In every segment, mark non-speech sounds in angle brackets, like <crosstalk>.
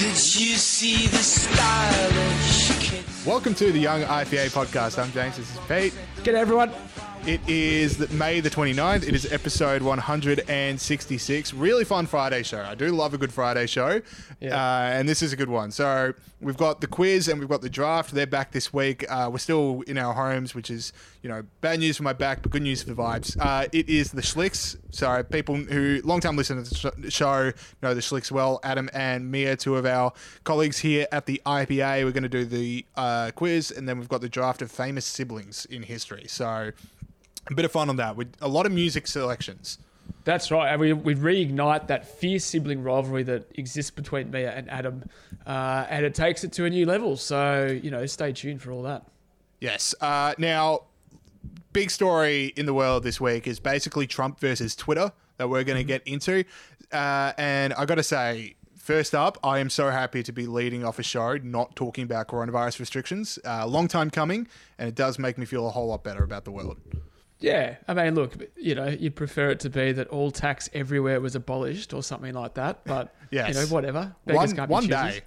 Did you see the stylish kid? Welcome to the Young IPA podcast. I'm James. This is Pete. Get everyone. It is the- May the 29th. It is episode 166. Really fun Friday show. I do love a good Friday show. Yeah. Uh, and this is a good one. So we've got the quiz and we've got the draft. They're back this week. Uh, we're still in our homes, which is, you know, bad news for my back, but good news for the vibes. Uh, it is the Schlichts. So people who, long time listeners to the sh- show, know the Schlichts well. Adam and Mia, two of our colleagues here at the IPA. We're going to do the uh, quiz and then we've got the draft of famous siblings in history. So a bit of fun on that with a lot of music selections. That's right. And we, we reignite that fierce sibling rivalry that exists between Mia and Adam. Uh, and it takes it to a new level. So, you know, stay tuned for all that. Yes. Uh, now, big story in the world this week is basically Trump versus Twitter that we're going to get into. Uh, and I got to say, first up, I am so happy to be leading off a show not talking about coronavirus restrictions. Uh, long time coming, and it does make me feel a whole lot better about the world. Yeah. I mean, look, you know, you'd prefer it to be that all tax everywhere was abolished or something like that. But, Yes. <laughs> you know, whatever. Beggars one one day.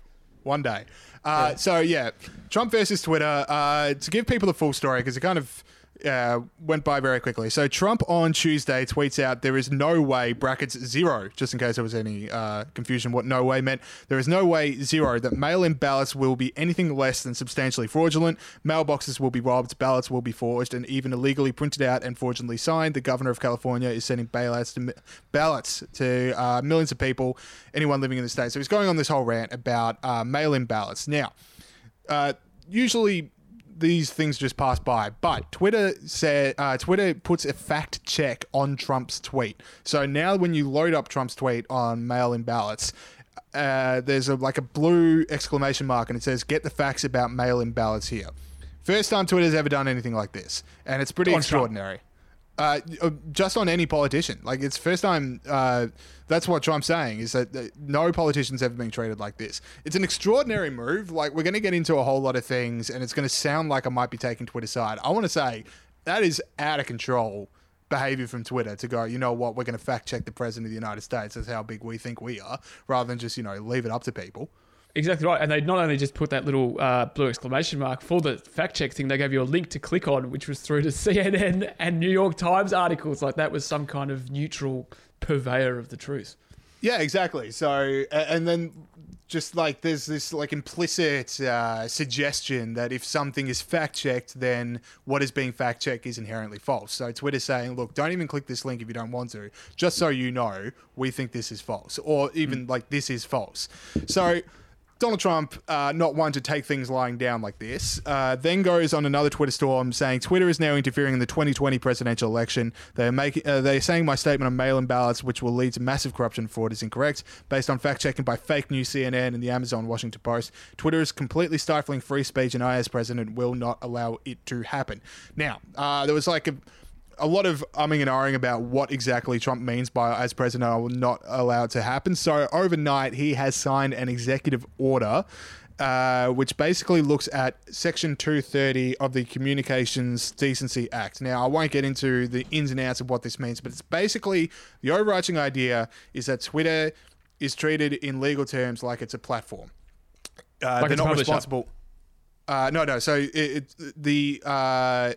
One day. Uh, So, yeah, Trump versus Twitter. Uh, to give people the full story, because it kind of uh, went by very quickly. So, Trump on Tuesday tweets out, There is no way, brackets zero, just in case there was any uh, confusion what no way meant. There is no way, zero, that mail in ballots will be anything less than substantially fraudulent. Mailboxes will be robbed, ballots will be forged, and even illegally printed out and fraudulently signed. The governor of California is sending bailouts to ballots to uh, millions of people, anyone living in the state. So he's going on this whole rant about uh, mail-in ballots. Now, uh, usually these things just pass by, but Twitter said uh, Twitter puts a fact check on Trump's tweet. So now, when you load up Trump's tweet on mail-in ballots. Uh, there's a like a blue exclamation mark and it says get the facts about mail-in ballots here first time twitter's ever done anything like this and it's pretty On extraordinary uh, uh, just on any politician. Like it's first time. Uh, that's what Trump's saying is that uh, no politician's ever been treated like this. It's an extraordinary move. Like we're going to get into a whole lot of things, and it's going to sound like I might be taking Twitter side. I want to say that is out of control behavior from Twitter to go. You know what? We're going to fact check the president of the United States. That's how big we think we are, rather than just you know leave it up to people. Exactly right. And they not only just put that little uh, blue exclamation mark for the fact check thing, they gave you a link to click on, which was through to <laughs> CNN and New York Times articles. Like that was some kind of neutral purveyor of the truth. Yeah, exactly. So, and then just like there's this like implicit uh, suggestion that if something is fact checked, then what is being fact checked is inherently false. So Twitter's saying, look, don't even click this link if you don't want to, just so you know, we think this is false, or even like this is false. So. Donald Trump, uh, not one to take things lying down like this, uh, then goes on another Twitter storm saying Twitter is now interfering in the 2020 presidential election. They're making, uh, they're saying my statement on mail-in ballots, which will lead to massive corruption fraud, is incorrect, based on fact checking by fake news CNN and the Amazon Washington Post. Twitter is completely stifling free speech, and I, as president, will not allow it to happen. Now, uh, there was like a a lot of umming and ahhing about what exactly Trump means by as president, I will not allow it to happen. So overnight, he has signed an executive order. Uh, which basically looks at Section 230 of the Communications Decency Act. Now, I won't get into the ins and outs of what this means, but it's basically the overarching idea is that Twitter is treated in legal terms like it's a platform. Uh, Like they're not responsible. Uh, no, no. So it, it the uh,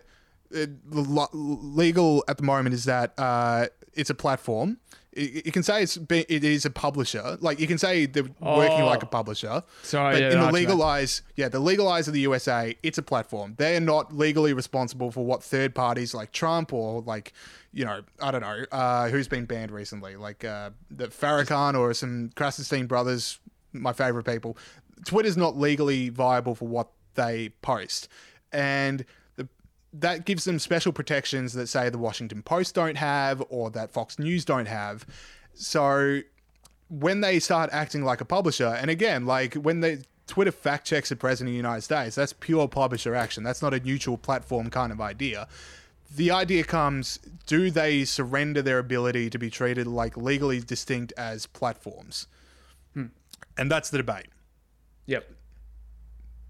it, the lo- legal at the moment is that uh, it's a platform. You you can say it's be- it is a publisher. Like you can say they're working Oh. like a publisher. Sorry, but yeah, in the legal eyes, yeah, the legal eyes of the USA, it's a platform. They are not legally responsible for what third parties like Trump or like, you know, I don't know, uh, who's been banned recently, like uh, the Farrakhan or some Krassenstein brothers, my favorite people. Twitter's not legally viable for what they post, and that gives them special protections that say the Washington Post don't have or that Fox News don't have. So when they start acting like a publisher, and again, like when they Twitter fact checks the president of the United States, that's pure publisher action. That's not a neutral platform kind of idea. The idea comes do they surrender their ability to be treated like legally distinct as platforms? Hmm. And that's the debate. Yep.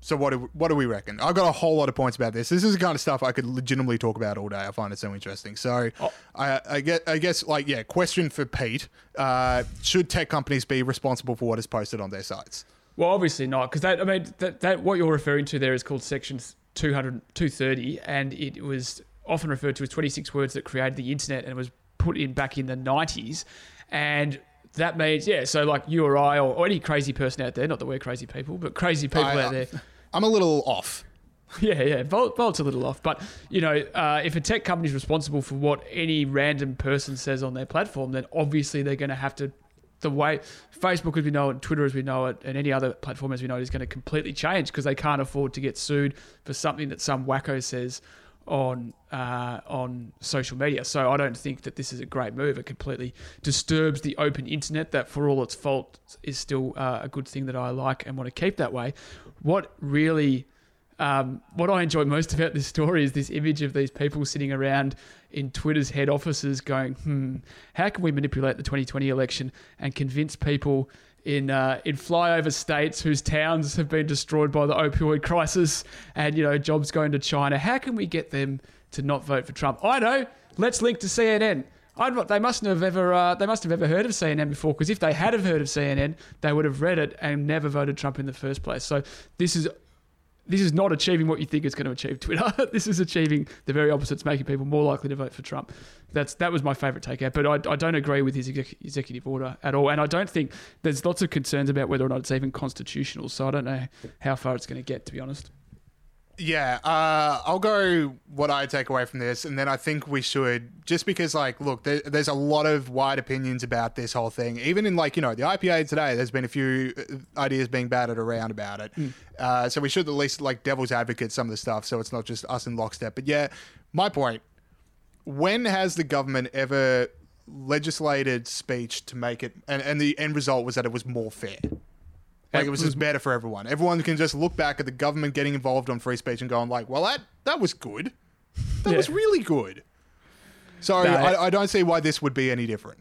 So what do, what do we reckon? I've got a whole lot of points about this. This is the kind of stuff I could legitimately talk about all day. I find it so interesting. So Oh. I, I get I guess like yeah, question for Pete: uh, Should tech companies be responsible for what is posted on their sites? Well, obviously not, because that I mean that, that what you're referring to there is called Section 200, 230, and it was often referred to as 26 words that created the internet, and it was put in back in the 90s, and that means yeah. So like you or I or, or any crazy person out there, not that we're crazy people, but crazy people I- out there. I'm a little off. <laughs> Yeah, yeah. Bolt, Bolt's a little off, but you know, uh, if a tech company is responsible for what any random person says on their platform, then obviously they're going to have to. The way Facebook as we know it, Twitter as we know it, and any other platform as we know it is going to completely change because they can't afford to get sued for something that some wacko says on uh, on social media. So I don't think that this is a great move. It completely disturbs the open internet. That for all its faults is still uh, a good thing that I like and want to keep that way. What really um, what I enjoy most about this story is this image of these people sitting around in Twitter's head offices going, hmm, how can we manipulate the 2020 election and convince people in uh, in flyover states whose towns have been destroyed by the opioid crisis and you know jobs going to China? How can we get them to not vote for Trump? I know. Let's link to CNN. Not, they mustn't have ever uh, they must have ever heard of CNN before because if they had have heard of CNN, they would have read it and never voted Trump in the first place. So this is this is not achieving what you think it's going to achieve <laughs> Twitter. this is achieving the very opposite. It's making people more likely to vote for Trump. That's that was my favorite takeout, but I, I don't agree with his exec- executive order at all, and I don't think there's lots of concerns about whether or not it's even constitutional. So I don't know how far it's going to get, to be honest. Yeah, uh, I'll go what I take away from this, and then I think we should just because, like, look, there, there's a lot of wide opinions about this whole thing. Even in like you know the IPA today, there's been a few uh, ideas being batted around about it. Uh, so we should at least like devil's advocate some of the stuff, so it's not just us in lockstep. But yeah, my point: when has the government ever legislated speech to make it, and, and the end result was that it was more fair? Like it was mm. just better for everyone. Everyone can just look back at the government getting involved on free speech and going like, "Well, that that was good. That Yeah. was really good." So No, I, I don't see why this would be any different.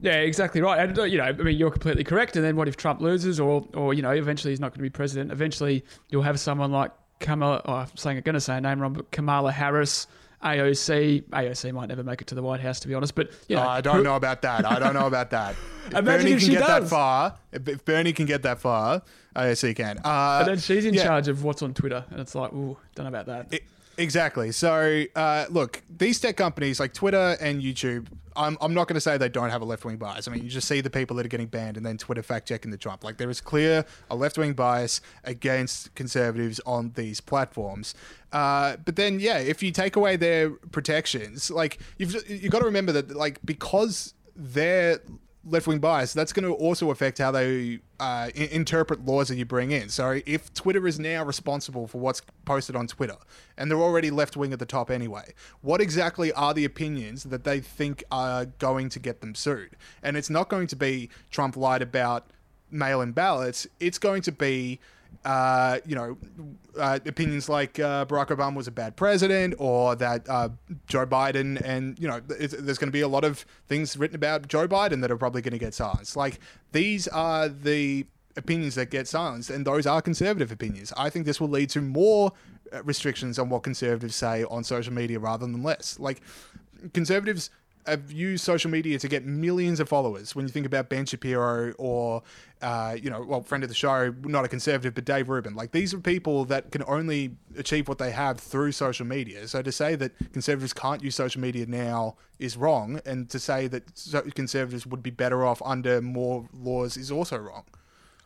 Yeah, exactly right. And you know, I mean, you're completely correct. And then what if Trump loses, or or you know, eventually he's not going to be president? Eventually, you'll have someone like Kamala. Oh, I'm saying I'm going to say a name wrong, but Kamala Harris. AOC, AOC might never make it to the White House, to be honest. But you know, I don't know about that. I don't know about that. <laughs> If Imagine Bernie if can she get that far, if, Bernie can get that far, AOC can. Uh, And then she's in yeah. charge of what's on Twitter, and it's like, ooh, don't know about that. I- Exactly. So, uh, look, these tech companies like Twitter and YouTube, I'm, I'm not going to say they don't have a left wing bias. I mean, you just see the people that are getting banned and then Twitter fact checking the Trump. Like, there is clear a left wing bias against conservatives on these platforms. Uh, but then, yeah, if you take away their protections, like, you've, you've got to remember that, like, because they're left wing bias, that's going to also affect how they uh, I- interpret laws that you bring in. So if Twitter is now responsible for what's posted on Twitter, and they're already left wing at the top anyway, what exactly are the opinions that they think are going to get them sued? And it's not going to be Trump lied about mail in ballots, it's going to be. Uh, you know, uh, opinions like uh, Barack Obama was a bad president, or that uh, Joe Biden, and you know, there's going to be a lot of things written about Joe Biden that are probably going to get silenced. Like these are the opinions that get silenced, and those are conservative opinions. I think this will lead to more uh, restrictions on what conservatives say on social media rather than less. Like conservatives have used social media to get millions of followers. When you think about Ben Shapiro or, uh, you know, well, friend of the show, not a conservative, but Dave Rubin. Like these are people that can only achieve what they have through social media. So to say that conservatives can't use social media now is wrong, and to say that conservatives would be better off under more laws is also wrong.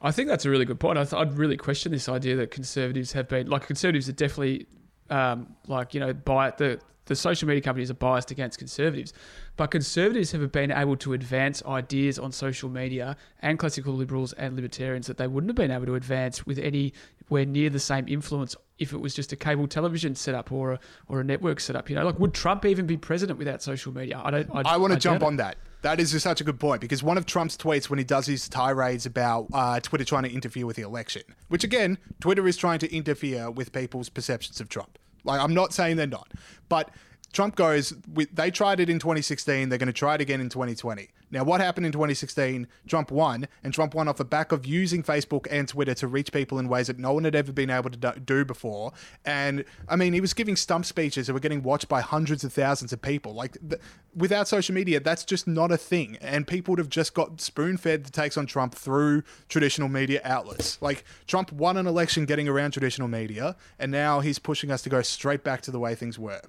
I think that's a really good point. I I'd really question this idea that conservatives have been like conservatives are definitely um, like you know by the the social media companies are biased against conservatives, but conservatives have been able to advance ideas on social media and classical liberals and libertarians that they wouldn't have been able to advance with anywhere near the same influence if it was just a cable television setup or a, or a network setup. You know, like would Trump even be president without social media? I don't. I, I want to jump on that. That is such a good point because one of Trump's tweets when he does his tirades about uh, Twitter trying to interfere with the election, which again, Twitter is trying to interfere with people's perceptions of Trump. Like, I'm not saying they're not, but Trump goes, we, they tried it in 2016. They're going to try it again in 2020. Now, what happened in 2016? Trump won, and Trump won off the back of using Facebook and Twitter to reach people in ways that no one had ever been able to do- before. And I mean, he was giving stump speeches that were getting watched by hundreds of thousands of people. Like, th- without social media, that's just not a thing. And people would have just got spoon fed the takes on Trump through traditional media outlets. Like, Trump won an election getting around traditional media, and now he's pushing us to go straight back to the way things were.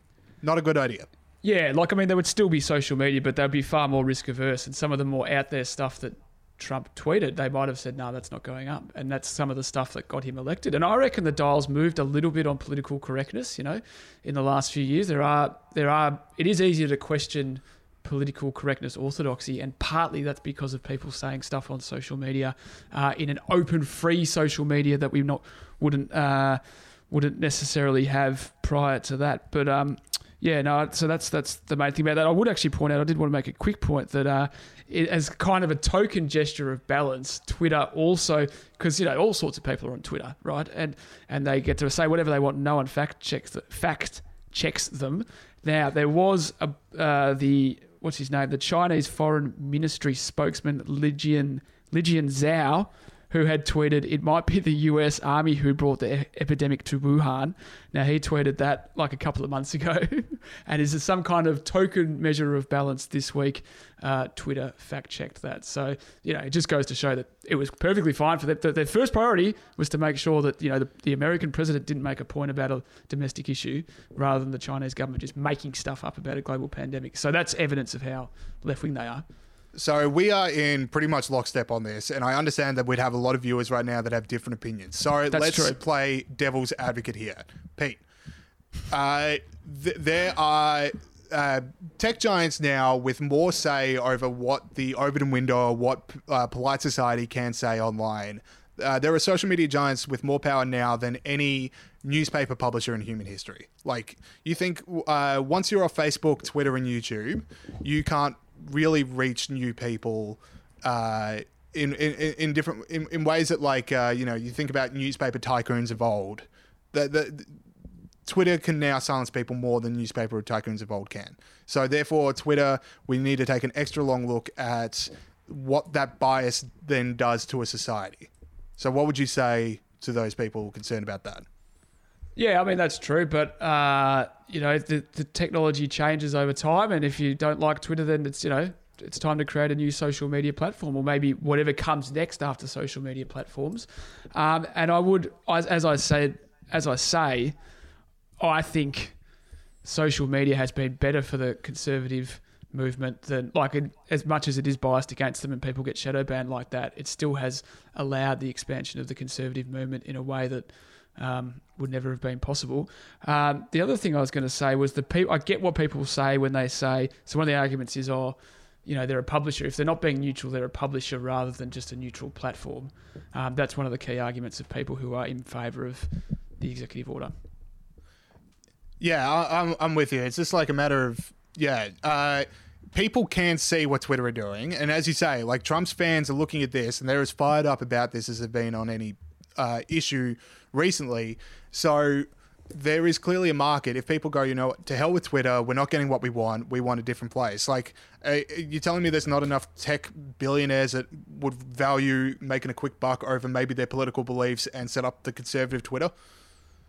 Not a good idea. Yeah, like I mean, there would still be social media, but they'd be far more risk averse. And some of the more out there stuff that Trump tweeted, they might have said, "No, that's not going up." And that's some of the stuff that got him elected. And I reckon the dials moved a little bit on political correctness. You know, in the last few years, there are there are it is easier to question political correctness orthodoxy, and partly that's because of people saying stuff on social media uh, in an open, free social media that we not wouldn't uh, wouldn't necessarily have prior to that. But um, yeah, no. So that's that's the main thing about that. I would actually point out. I did want to make a quick point that uh, it, as kind of a token gesture of balance, Twitter also because you know all sorts of people are on Twitter, right? And and they get to say whatever they want. No one fact checks fact checks them. Now there was a uh, the what's his name? The Chinese Foreign Ministry spokesman Lijian Lijian Zhao who had tweeted, It might be the US Army who brought the e- epidemic to Wuhan. Now, he tweeted that like a couple of months <laughs> ago. and is some kind of token measure of balance this week? Uh, Twitter fact checked that. So, you know, it just goes to show that it was perfectly fine for them. Their first priority was to make sure that, you know, the, the American president didn't make a point about a domestic issue rather than the Chinese government just making stuff up about a global pandemic. So that's evidence of how left wing they are. So we are in pretty much lockstep on this, and I understand that we'd have a lot of viewers right now that have different opinions. So That's let's true. play devil's advocate here, Pete. Uh, th- there are uh, tech giants now with more say over what the open window or what uh, polite society can say online. Uh, there are social media giants with more power now than any newspaper publisher in human history. Like, you think uh, once you're off Facebook, Twitter, and YouTube, you can't really reach new people uh, in, in, in different in, in ways that, like, uh, you know, you think about newspaper tycoons of old. The, the, Twitter can now silence people more than newspaper tycoons of old can. So therefore, Twitter, we need to take an extra long look at what that bias then does to a society. So what would you say to those people concerned about that? Yeah, I mean that's true, but uh, you know the, the technology changes over time, and if you don't like Twitter, then it's you know it's time to create a new social media platform, or maybe whatever comes next after social media platforms. Um, and I would, as, as I said, as I say, I think social media has been better for the conservative movement than like as much as it is biased against them and people get shadow banned like that it still has allowed the expansion of the conservative movement in a way that um, would never have been possible. Um, the other thing I was going to say was the people. I get what people say when they say. So one of the arguments is, oh, you know, they're a publisher. If they're not being neutral, they're a publisher rather than just a neutral platform. Um, that's one of the key arguments of people who are in favour of the executive order. Yeah, I, I'm I'm with you. It's just like a matter of yeah. Uh, people can see what Twitter are doing, and as you say, like Trump's fans are looking at this, and they're as fired up about this as they've been on any uh, issue recently. So there is clearly a market. If people go, you know, to hell with Twitter, we're not getting what we want. We want a different place. Like, uh, you're telling me there's not enough tech billionaires that would value making a quick buck over maybe their political beliefs and set up the conservative Twitter?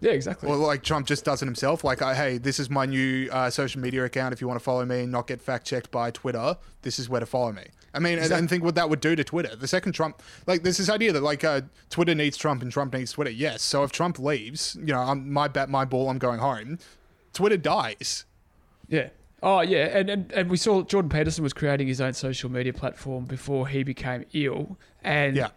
Yeah, exactly. Or like Trump just does it himself. Like, uh, hey, this is my new uh, social media account. If you want to follow me and not get fact checked by Twitter, this is where to follow me. I mean, and, and think what that would do to Twitter. The second Trump, like, there's this idea that like uh, Twitter needs Trump and Trump needs Twitter. Yes. So if Trump leaves, you know, I'm, my bat, my ball, I'm going home. Twitter dies. Yeah. Oh yeah, and, and and we saw Jordan Peterson was creating his own social media platform before he became ill. And Yeah.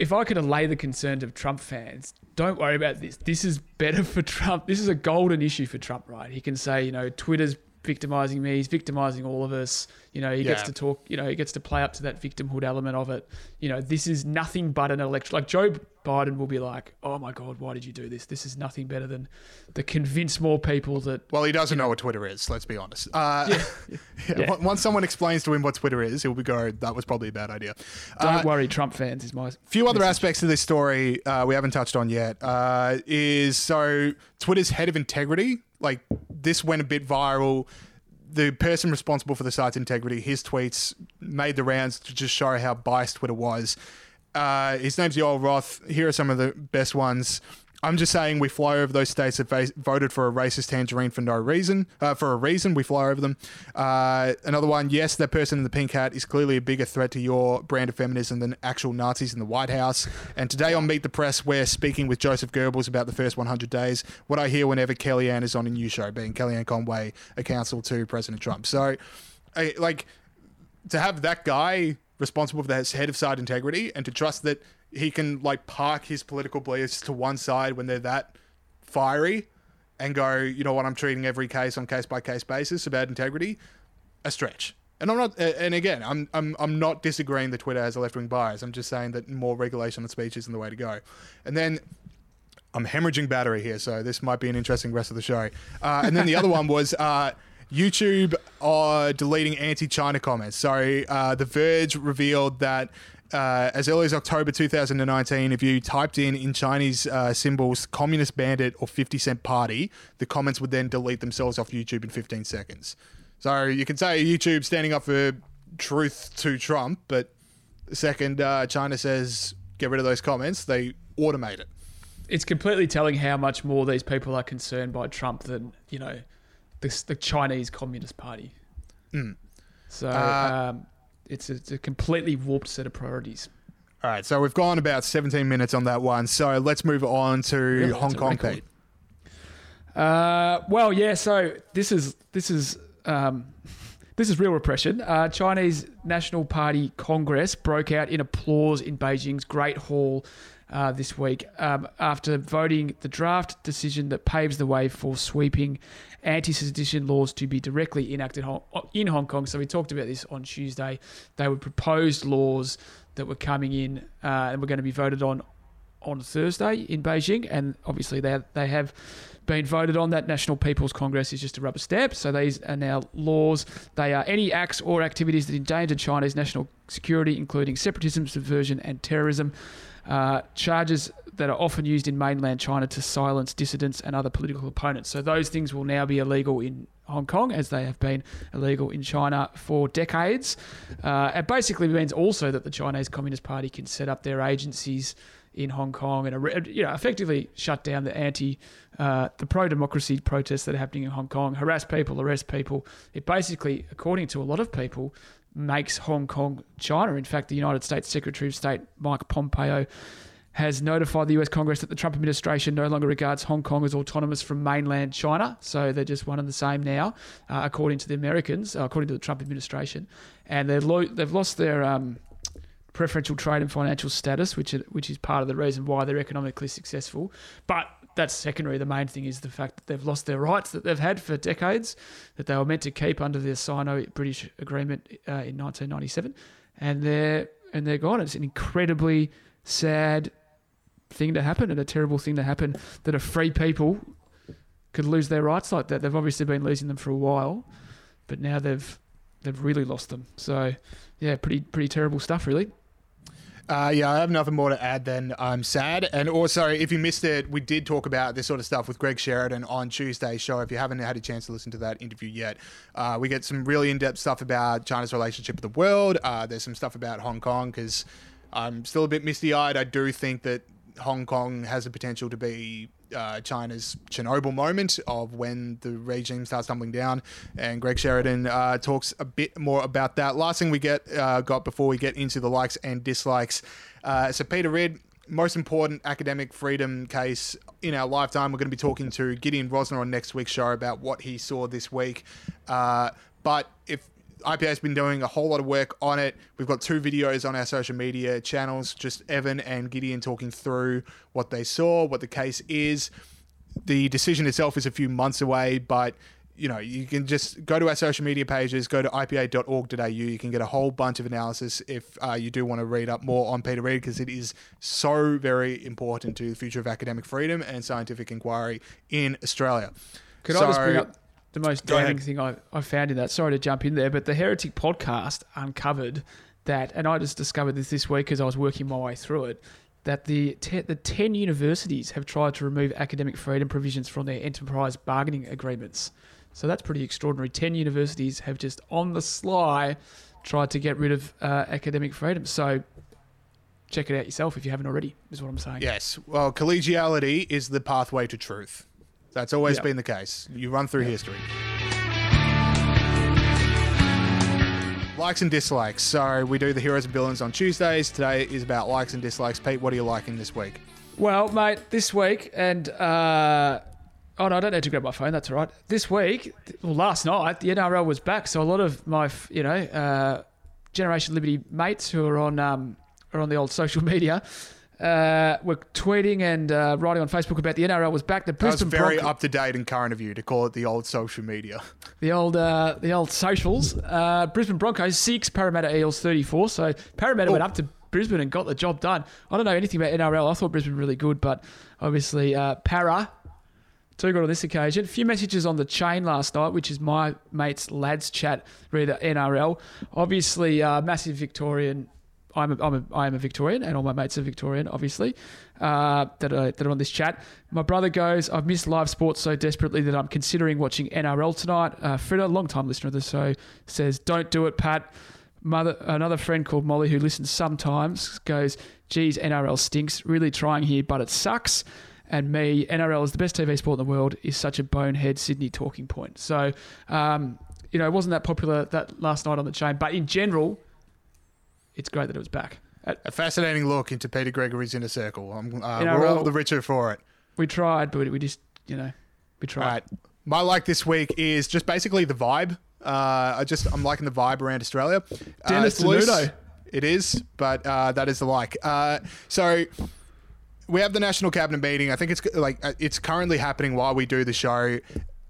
if I could allay the concerns of Trump fans, don't worry about this. This is better <laughs> for Trump. This is a golden issue for Trump, right? He can say, you know, Twitter's victimizing me. He's victimizing all of us. You know, he gets to talk. You know, he gets to play up to that victimhood element of it. You know, this is nothing but an election. Like Joe Biden will be like, "Oh my God, why did you do this? This is nothing better than the convince more people that Well, he doesn't know what Twitter is. Let's be honest. Uh, <laughs> yeah, on- Once someone explains to him what Twitter is, he'll be go, "That was probably a bad idea." don't Uh, worry, Trump fans is my few other aspects of this story uh, we haven't touched on yet uh, is so Twitter's head of integrity. Like this went a bit viral. The person responsible for the site's integrity, his tweets made the rounds to just show how biased Twitter was. Uh, his name's Yoel Roth. Here are some of the best ones. I'm just saying we fly over those states that va- voted for a racist tangerine for no reason. Uh, for a reason, we fly over them. Uh, another one, yes, that person in the pink hat is clearly a bigger threat to your brand of feminism than actual Nazis in the White House. And today on Meet the Press, we're speaking with Joseph Goebbels about the first 100 days. What I hear whenever Kellyanne is on a new show, being Kellyanne Conway, a counsel to President Trump. So, I, like, to have that guy responsible for the head of site integrity and to trust that he can like park his political beliefs to one side when they're that fiery and go, you know what, I'm treating every case on case by case basis about integrity, a stretch. And I'm not, and again, I'm I'm I'm not disagreeing that Twitter has a left wing bias. I'm just saying that more regulation on speech isn't the way to go. And then I'm hemorrhaging battery here, so this might be an interesting rest of the show. Uh, and then the other one <laughs> was uh, YouTube are deleting anti-China comments. So uh, The Verge revealed that uh, as early as October 2019, if you typed in in Chinese uh, symbols "Communist Bandit" or "50 Cent Party," the comments would then delete themselves off YouTube in 15 seconds. So you can say YouTube standing up for truth to Trump, but the second uh, China says get rid of those comments, they automate it. It's completely telling how much more these people are concerned by Trump than you know the, the Chinese Communist Party. So Uh, um, it's, a, it's a completely warped set of priorities. All right, so we've gone about 17 minutes on that one. So let's move on to Really? Hong Kong. Pete. Uh, well, yeah. So this is this is um, <laughs> this is real repression. Uh, Chinese National Party Congress broke out in applause in Beijing's Great Hall uh, this week um, after voting the draft decision that paves the way for sweeping anti-sedition laws to be directly enacted in Hong Kong. So we talked about this on Tuesday. They were proposed laws that were coming in uh, and were going to be voted on on Thursday in Beijing, and obviously they they have been voted on. That National People's Congress is just a rubber stamp. So these are now laws. They are any acts or activities that endanger China's national security, including separatism, subversion, and terrorism. Uh, charges that are often used in mainland China to silence dissidents and other political opponents. So those things will now be illegal in Hong Kong as they have been illegal in China for decades. Uh, it basically means also that the Chinese Communist Party can set up their agencies in Hong Kong and uh, you know effectively shut down the anti uh, the pro democracy protests that are happening in Hong Kong, harass people, arrest people. It basically, according to a lot of people, makes Hong Kong China. In fact, the United States Secretary of State Mike Pompeo has notified the US Congress that the Trump administration no longer regards Hong Kong as autonomous from mainland China. So they're just one and the same now, uh, according to the Americans, uh, according to the Trump administration. And they've, lo- they've lost their um, preferential trade and financial status, which, which is part of the reason why they're economically successful. But that's secondary. The main thing is the fact that they've lost their rights that they've had for decades, that they were meant to keep under the Sino-British agreement uh, in 1997, and they're and they're gone. It's an incredibly sad thing to happen and a terrible thing to happen that a free people could lose their rights like that. They've obviously been losing them for a while, but now they've they've really lost them. So yeah, pretty pretty terrible stuff, really. Uh, yeah, I have nothing more to add than I'm sad. And also, if you missed it, we did talk about this sort of stuff with Greg Sheridan on Tuesday's show. If you haven't had a chance to listen to that interview yet, uh, we get some really in depth stuff about China's relationship with the world. Uh, there's some stuff about Hong Kong because I'm still a bit misty eyed. I do think that Hong Kong has the potential to be uh, China's Chernobyl moment of when the regime starts tumbling down. And Greg Sheridan uh, talks a bit more about that. Last thing we get uh, got before we get into the likes and dislikes. Uh, so Peter Ridd, most important academic freedom case in our lifetime. We're going to be talking to Gideon Rozner on next week's show about what he saw this week. Uh, but if IPA has been doing a whole lot of work on it. We've got two videos on our social media channels, just Evan and Gideon talking through what they saw, what the case is. The decision itself is a few months away, but you know, you can just go to our social media pages, go to ipa.org.au. You can get a whole bunch of analysis if uh, you do want to read up more on Peter Ridd, because it is so very important to the future of academic freedom and scientific inquiry in Australia. Could I just bring up the most damning thing I, I found in that? Sorry to jump in there, but the Heretic podcast uncovered that, and I just discovered this this week as I was working my way through it, that the te- the ten universities have tried to remove academic freedom provisions from their enterprise bargaining agreements. So that's pretty extraordinary. 10 universities have just on the sly tried to get rid of uh, academic freedom. So check it out yourself if you haven't already, is what I'm saying. Yes. Well, collegiality is the pathway to truth. That's always Yeah. been the case. You run through history. Likes and dislikes. So we do the heroes and villains on Tuesdays. Today is about likes and dislikes. Pete, what are you liking this week? Well, mate, this week and uh, oh no, I don't need to grab my phone. That's all right. This week, well, last night, the NRL was back, so a lot of my, you know, uh, Generation Liberty mates who are on um, are on the old social <laughs> media. Uh, were tweeting and uh, writing on Facebook about the NRL was back. The That was Brisbane very up to date and current of you to call it the old social media. <laughs> the old uh, the old socials. Uh, Brisbane Broncos six, Parramatta Eels thirty four. So Parramatta went Oh. up to Brisbane and got the job done. I don't know anything about NRL. I thought Brisbane really good, but obviously uh, Parra too good on this occasion. A few messages on the chain last night, which is my mates lads chat re the NRL. Obviously, uh, massive Victorian. I'm a, I'm a, I am a Victorian, and all my mates are Victorian, obviously, uh, that, are, that are on this chat. My brother goes, I've missed live sports so desperately that I'm considering watching NRL tonight. Uh, Fred, a long time listener of the show, says, Don't do it, Pat. Mother, another friend called Molly who listens sometimes goes, geez, NRL stinks. Really trying here, but it sucks. And me, NRL is the best TV sport in the world, is such a bonehead Sydney talking point. So, um, you know, it wasn't that popular that last night on the chain, but in general, it's great that it was back. Uh, A fascinating look into Peter Gregory's inner circle. I'm, uh, NRL. we're all the richer for it. We tried, but we just, you know, we tried. All right. My like this week is just basically the vibe. Uh, I just I'm liking the vibe around Australia. Uh, Dennis loose. Denuto. It is, but uh, that is the like. Uh, so we have the national cabinet meeting. I think it's like uh, it's currently happening while we do the show,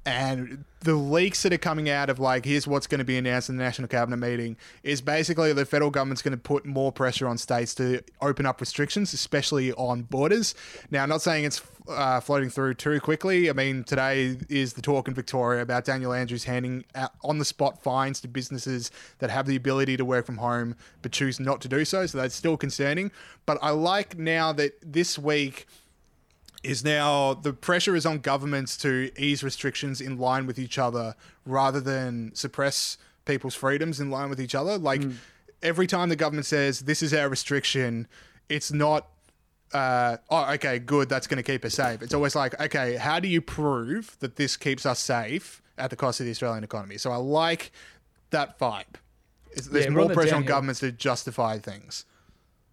and the leaks that are coming out of like here's what's going to be announced in the national cabinet meeting is basically the federal government's going to put more pressure on states to open up restrictions, especially on borders. Now, I'm not saying it's uh, floating through too quickly. I mean, today is the talk in Victoria about Daniel Andrews handing out on the spot fines to businesses that have the ability to work from home but choose not to do so. So that's still concerning. But I like now that this week is now the pressure is on governments to ease restrictions in line with each other rather than suppress people's freedoms in line with each other. Like every time the government says this is our restriction, it's not uh, oh, okay, good, that's going to keep us safe. It's always like, okay, how do you prove that this keeps us safe at the cost of the Australian economy? So I like that vibe. It's, there's Yeah, more pressure on governments to justify things.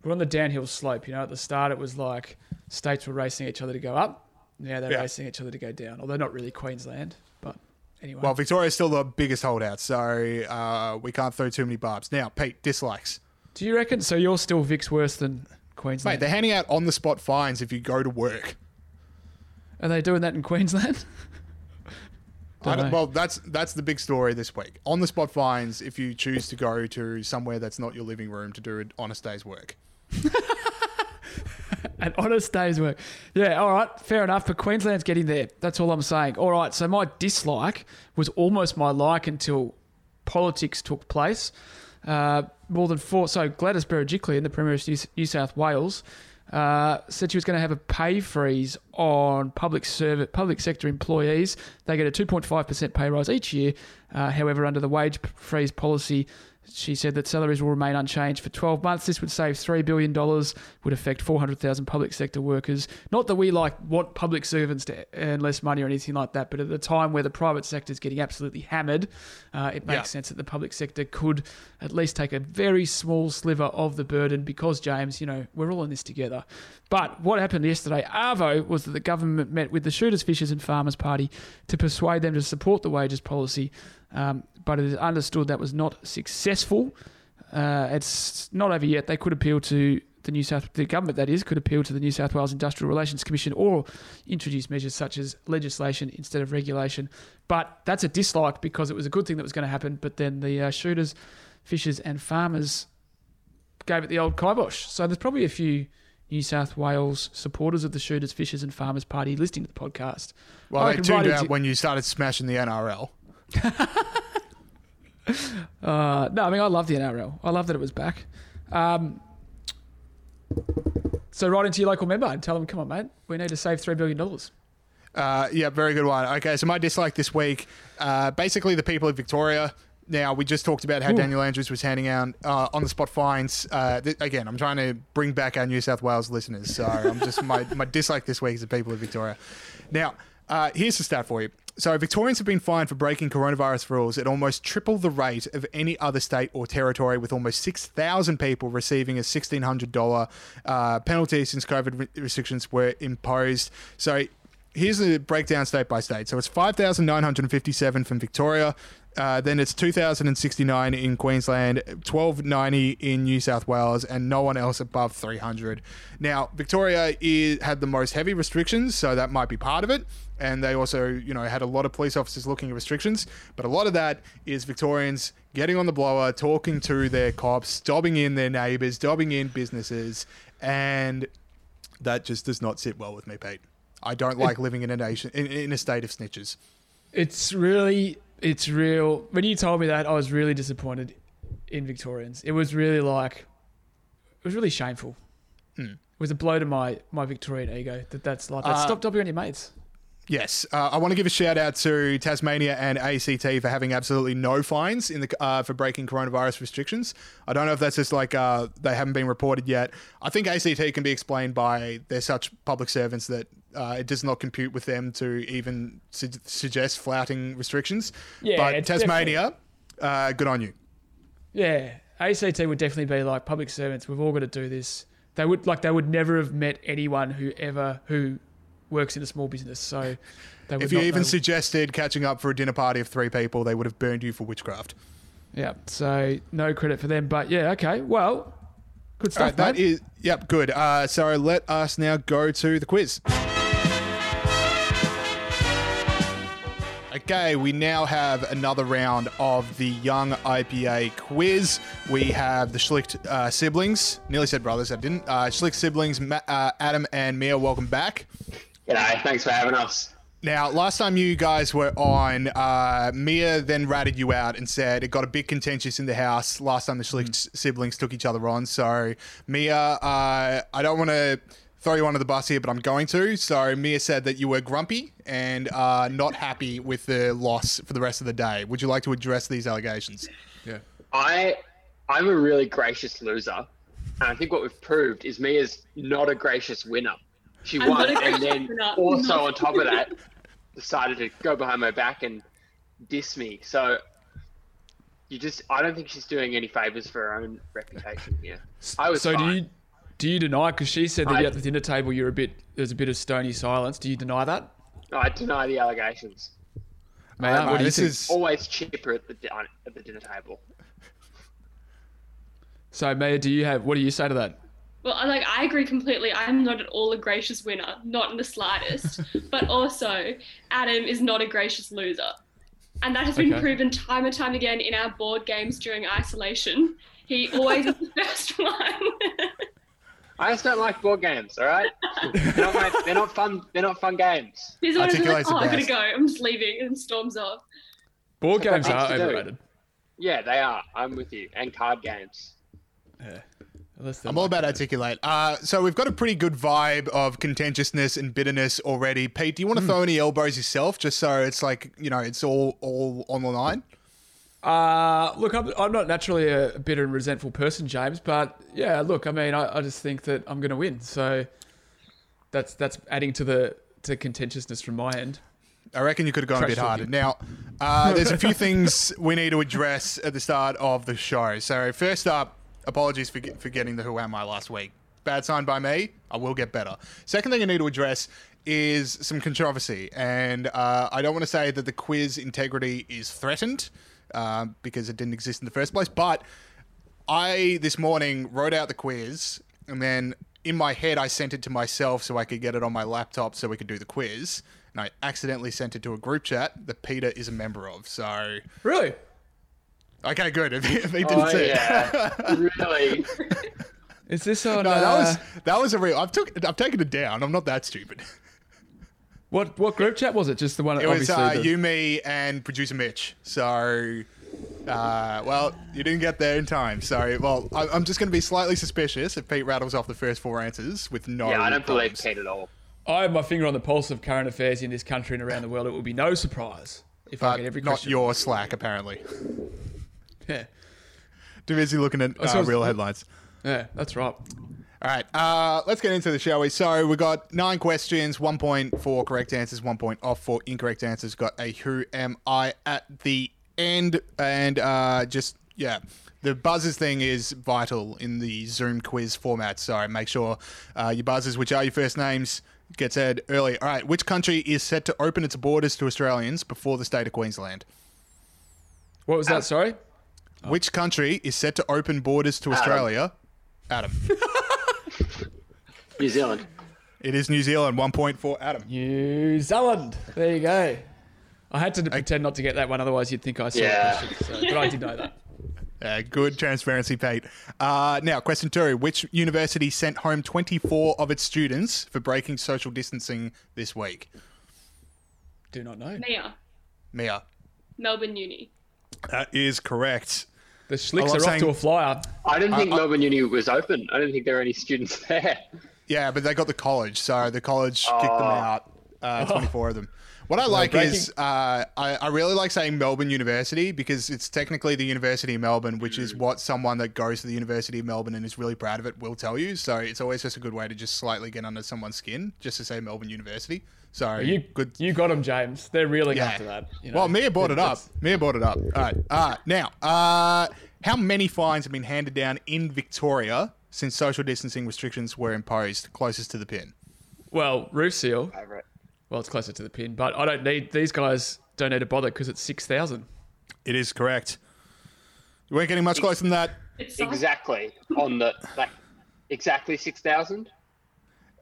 We're on the downhill slope. You know, at the start, it was like states were racing each other to go up. Now they're Yeah. racing each other to go down. Although not really Queensland, but anyway. Well, Victoria's still the biggest holdout, so uh, we can't throw too many barbs. Now, Pete, dislikes. Do you reckon? So you're still Vic's worse than Queensland? Mate, they're handing out on the spot fines if you go to work. Are they doing that in Queensland? <laughs> Don't don't- know. well, that's that's the big story this week. On the spot fines if you choose to go to somewhere that's not your living room to do an honest day's work. <laughs> An honest day's work. Yeah, all right, fair enough. But Queensland's getting there. That's all I'm saying. All right, so my dislike was almost my like until politics took place. Uh, more than four. So Gladys Berejiklian, the Premier of New- South Wales, uh, said she was going to have a pay freeze on public service, public sector employees. They get a 2.5% pay rise each year. Uh, however, under the wage freeze policy, she said that salaries will remain unchanged for 12 months. This would save $3 billion, would affect 400,000 public sector workers. Not that we like want public servants to earn less money or anything like that, but at the time where the private sector is getting absolutely hammered, uh, it makes Yeah. sense that the public sector could at least take a very small sliver of the burden because, James, you know, we're all in this together. But what happened yesterday, Arvo, was that the government met with the Shooters, Fishers and Farmers Party to persuade them to support the wages policy. Um, but it is understood that was not successful. Uh, it's not over yet. They could appeal to the New South, the government that is, could appeal to the New South Wales Industrial Relations Commission or introduce measures such as legislation instead of regulation. But that's a dislike because it was a good thing that was going to happen. But then the uh, shooters, fishers, and farmers gave it the old kibosh. So there's probably a few New South Wales supporters of the Shooters, Fishers, and Farmers Party listening to the podcast. Well, I they tuned right out into- when you started smashing the NRL. <laughs> Uh, no, I mean I love the NRL. I love that it was back. Um, so write into your local member and tell them, come on, mate, we need to save three billion dollars. Uh, yeah, very good one. Okay, so my dislike this week, uh, basically the people of Victoria. Now we just talked about how Daniel Andrews was handing out uh, on the spot fines. Uh, th- again, I'm trying to bring back our New South Wales listeners, so I'm just my my dislike this week is the people of Victoria. Now, uh, here's the stat for you. So Victorians have been fined for breaking coronavirus rules at almost triple the rate of any other state or territory, with almost 6,000 people receiving a $1,600 uh, penalty since COVID restrictions were imposed. So here's the breakdown state by state. So it's 5,957 from Victoria. Uh, then it's 2,069 in Queensland, 1,290 in New South Wales, and no one else above 300. Now, Victoria is, had the most heavy restrictions, so that might be part of it. And they also, you know, had a lot of police officers looking at restrictions. But a lot of that is Victorians getting on the blower, talking to their cops, dobbing in their neighbours, dobbing in businesses, and that just does not sit well with me, Pete. I don't like living in a nation in, in a state of snitches. It's really, it's real. When you told me that, I was really disappointed in Victorians. It was really like, it was really shameful. Hmm. It was a blow to my my Victorian ego that that's like that. Uh, Stop dobbing on your mates. Yes, uh, I want to give a shout out to Tasmania and ACT for having absolutely no fines in the uh, for breaking coronavirus restrictions. I don't know if that's just like uh, they haven't been reported yet. I think ACT can be explained by they're such public servants that uh, it does not compute with them to even su- suggest flouting restrictions. Yeah, but Tasmania, uh, good on you. Yeah, ACT would definitely be like public servants. We've all got to do this. They would like they would never have met anyone who ever who works in a small business. So they would If you even know- suggested catching up for a dinner party of three people, they would have burned you for witchcraft. yeah. So no credit for them. But yeah, okay. Well, good stuff. right, that is yep, good. Uh, so let us now go to the quiz. Okay, we now have another round of the Young IPA quiz. We have the Schlicht uh, siblings. Nearly said brothers, I didn't. Uh, Schlicht siblings, Ma- uh, Adam and Mia, welcome back. G'day, thanks for having us. Now, last time you guys were on, uh, Mia then ratted you out and said it got a bit contentious in the house last time the Schlicht siblings took each other on. So, Mia, uh, I don't want to throw you under the bus here, but I'm going to. So, Mia said that you were grumpy and uh, not happy with the loss for the rest of the day. Would you like to address these allegations? yeah. I, I'm a really gracious loser, and I think what we've proved is Mia's not a gracious winner. She I'm won, not and gracious then also on top of that, decided to go behind my back and diss me. So, you just, I don't think she's doing any favors for her own reputation here. I was So do you do you deny? Because she said that I- at the dinner table you're a bit there's a bit of stony silence. Do you deny that? I deny the allegations. Mate, Uh, what do you this think? is Always cheaper at the at the dinner table. So, Maya, do you have what do you say to that? Well, I- like I agree completely. I'm not at all a gracious winner, not in the slightest. <laughs> but also, Adam is not a gracious loser, and that has been Okay. proven time and time again in our board games during isolation. He always is the <laughs> first one. I just don't like board games. All right, they're not, my- they're not fun. They're not fun games. He's always like, "Oh, I'm gonna go. I'm just leaving," and storms off. Board games are kids do. overrated. Yeah, they are. I'm with you. And card games. Unless they're I'm all like- about articulate. Uh, so we've got a pretty good vibe of contentiousness and bitterness already. Pete, do you want to throw any elbows yourself, just so it's like you know it's all all on the line? Uh, look, I'm, I'm not naturally a bitter and resentful person, James, but yeah, look, I mean, I, I just think that I'm going to win. So that's that's adding to the to contentiousness from my end. I reckon you could have gone a bit harder. Now, uh, there's a few things we need to address at the start of the show. So first up, apologies for for getting the Who Am I last week. Bad sign by me. I will get better. Second thing I need to address is some controversy, and uh, I don't want to say that the quiz integrity is threatened uh, because it didn't exist in the first place, but I this morning wrote out the quiz and then in my head I sent it to myself so I could get it on my laptop so we could do the quiz. And I accidentally sent it to a group chat that Peter is a member of. So Really? Okay, good. <laughs> If he, if he didn't Oh see it. yeah, <laughs> really. Is this on? No, that was uh, that was a real. I've took I've taken it down. I'm not that stupid. what what group chat was it? Just the one. It was obviously uh, the- you, me, and producer Mitch. So, uh, well, you didn't get there in time. Sorry. well, I, I'm just going to be slightly suspicious if Pete rattles off the first four answers with no. yeah, I don't believe. Pete at all. I have my finger on the pulse of current affairs in this country and around the world. It will be no surprise if I But get every question. not your Slack, apparently. <laughs> Yeah, Too busy looking at uh, what- real headlines. yeah, that's right. All right, uh, let's get into the shall we? So we got nine questions, one point for correct answers, one point off for incorrect answers. Got a who am I at the end, and uh, just yeah, the buzzers thing is vital in the Zoom quiz format. So make sure uh, your buzzers, which are your first names, get said early. All right, which country is set to open its borders to Australians before the state of Queensland? What was that? Sorry. Which country is set to open borders to Australia? Adam. <laughs> New Zealand. it is New Zealand. One point for Adam. New Zealand. There you go. I had to pretend not to get that one, otherwise you'd think I saw Yeah. the question. So, but I did know that. <laughs> Uh, good transparency, Pete. Uh, now, question two. Which university sent home 24 of its students for breaking social distancing this week? Do not know. Mia, Mia. Melbourne Uni. That is correct. The Schlichts I'm are off to a flyer. I didn't think I- Melbourne Uni was open. I didn't think there were any students <laughs> there. Yeah, but they got the college, so the college kicked them Oh. out. Uh, 24 of them. What I like breaking- is uh, I, I really like saying Melbourne University because it's technically the University of Melbourne, which is what someone that goes to the University of Melbourne and is really proud of it will tell you. So it's always just a good way to just slightly get under someone's skin, just to say Melbourne University. So You good. You got them, James. They're reeling Yeah. after that. You know. Well, Mia brought it up. Mia brought it up. All right. Uh, now, uh, how many fines have been handed down in Victoria since social distancing restrictions were imposed closest to the pin? Well, roof seal. Favorite. Well, it's closer to the pin, but I don't need these guys. Don't need to bother because it's six thousand. It is correct. You weren't getting much closer than that. Exactly on the like exactly six thousand.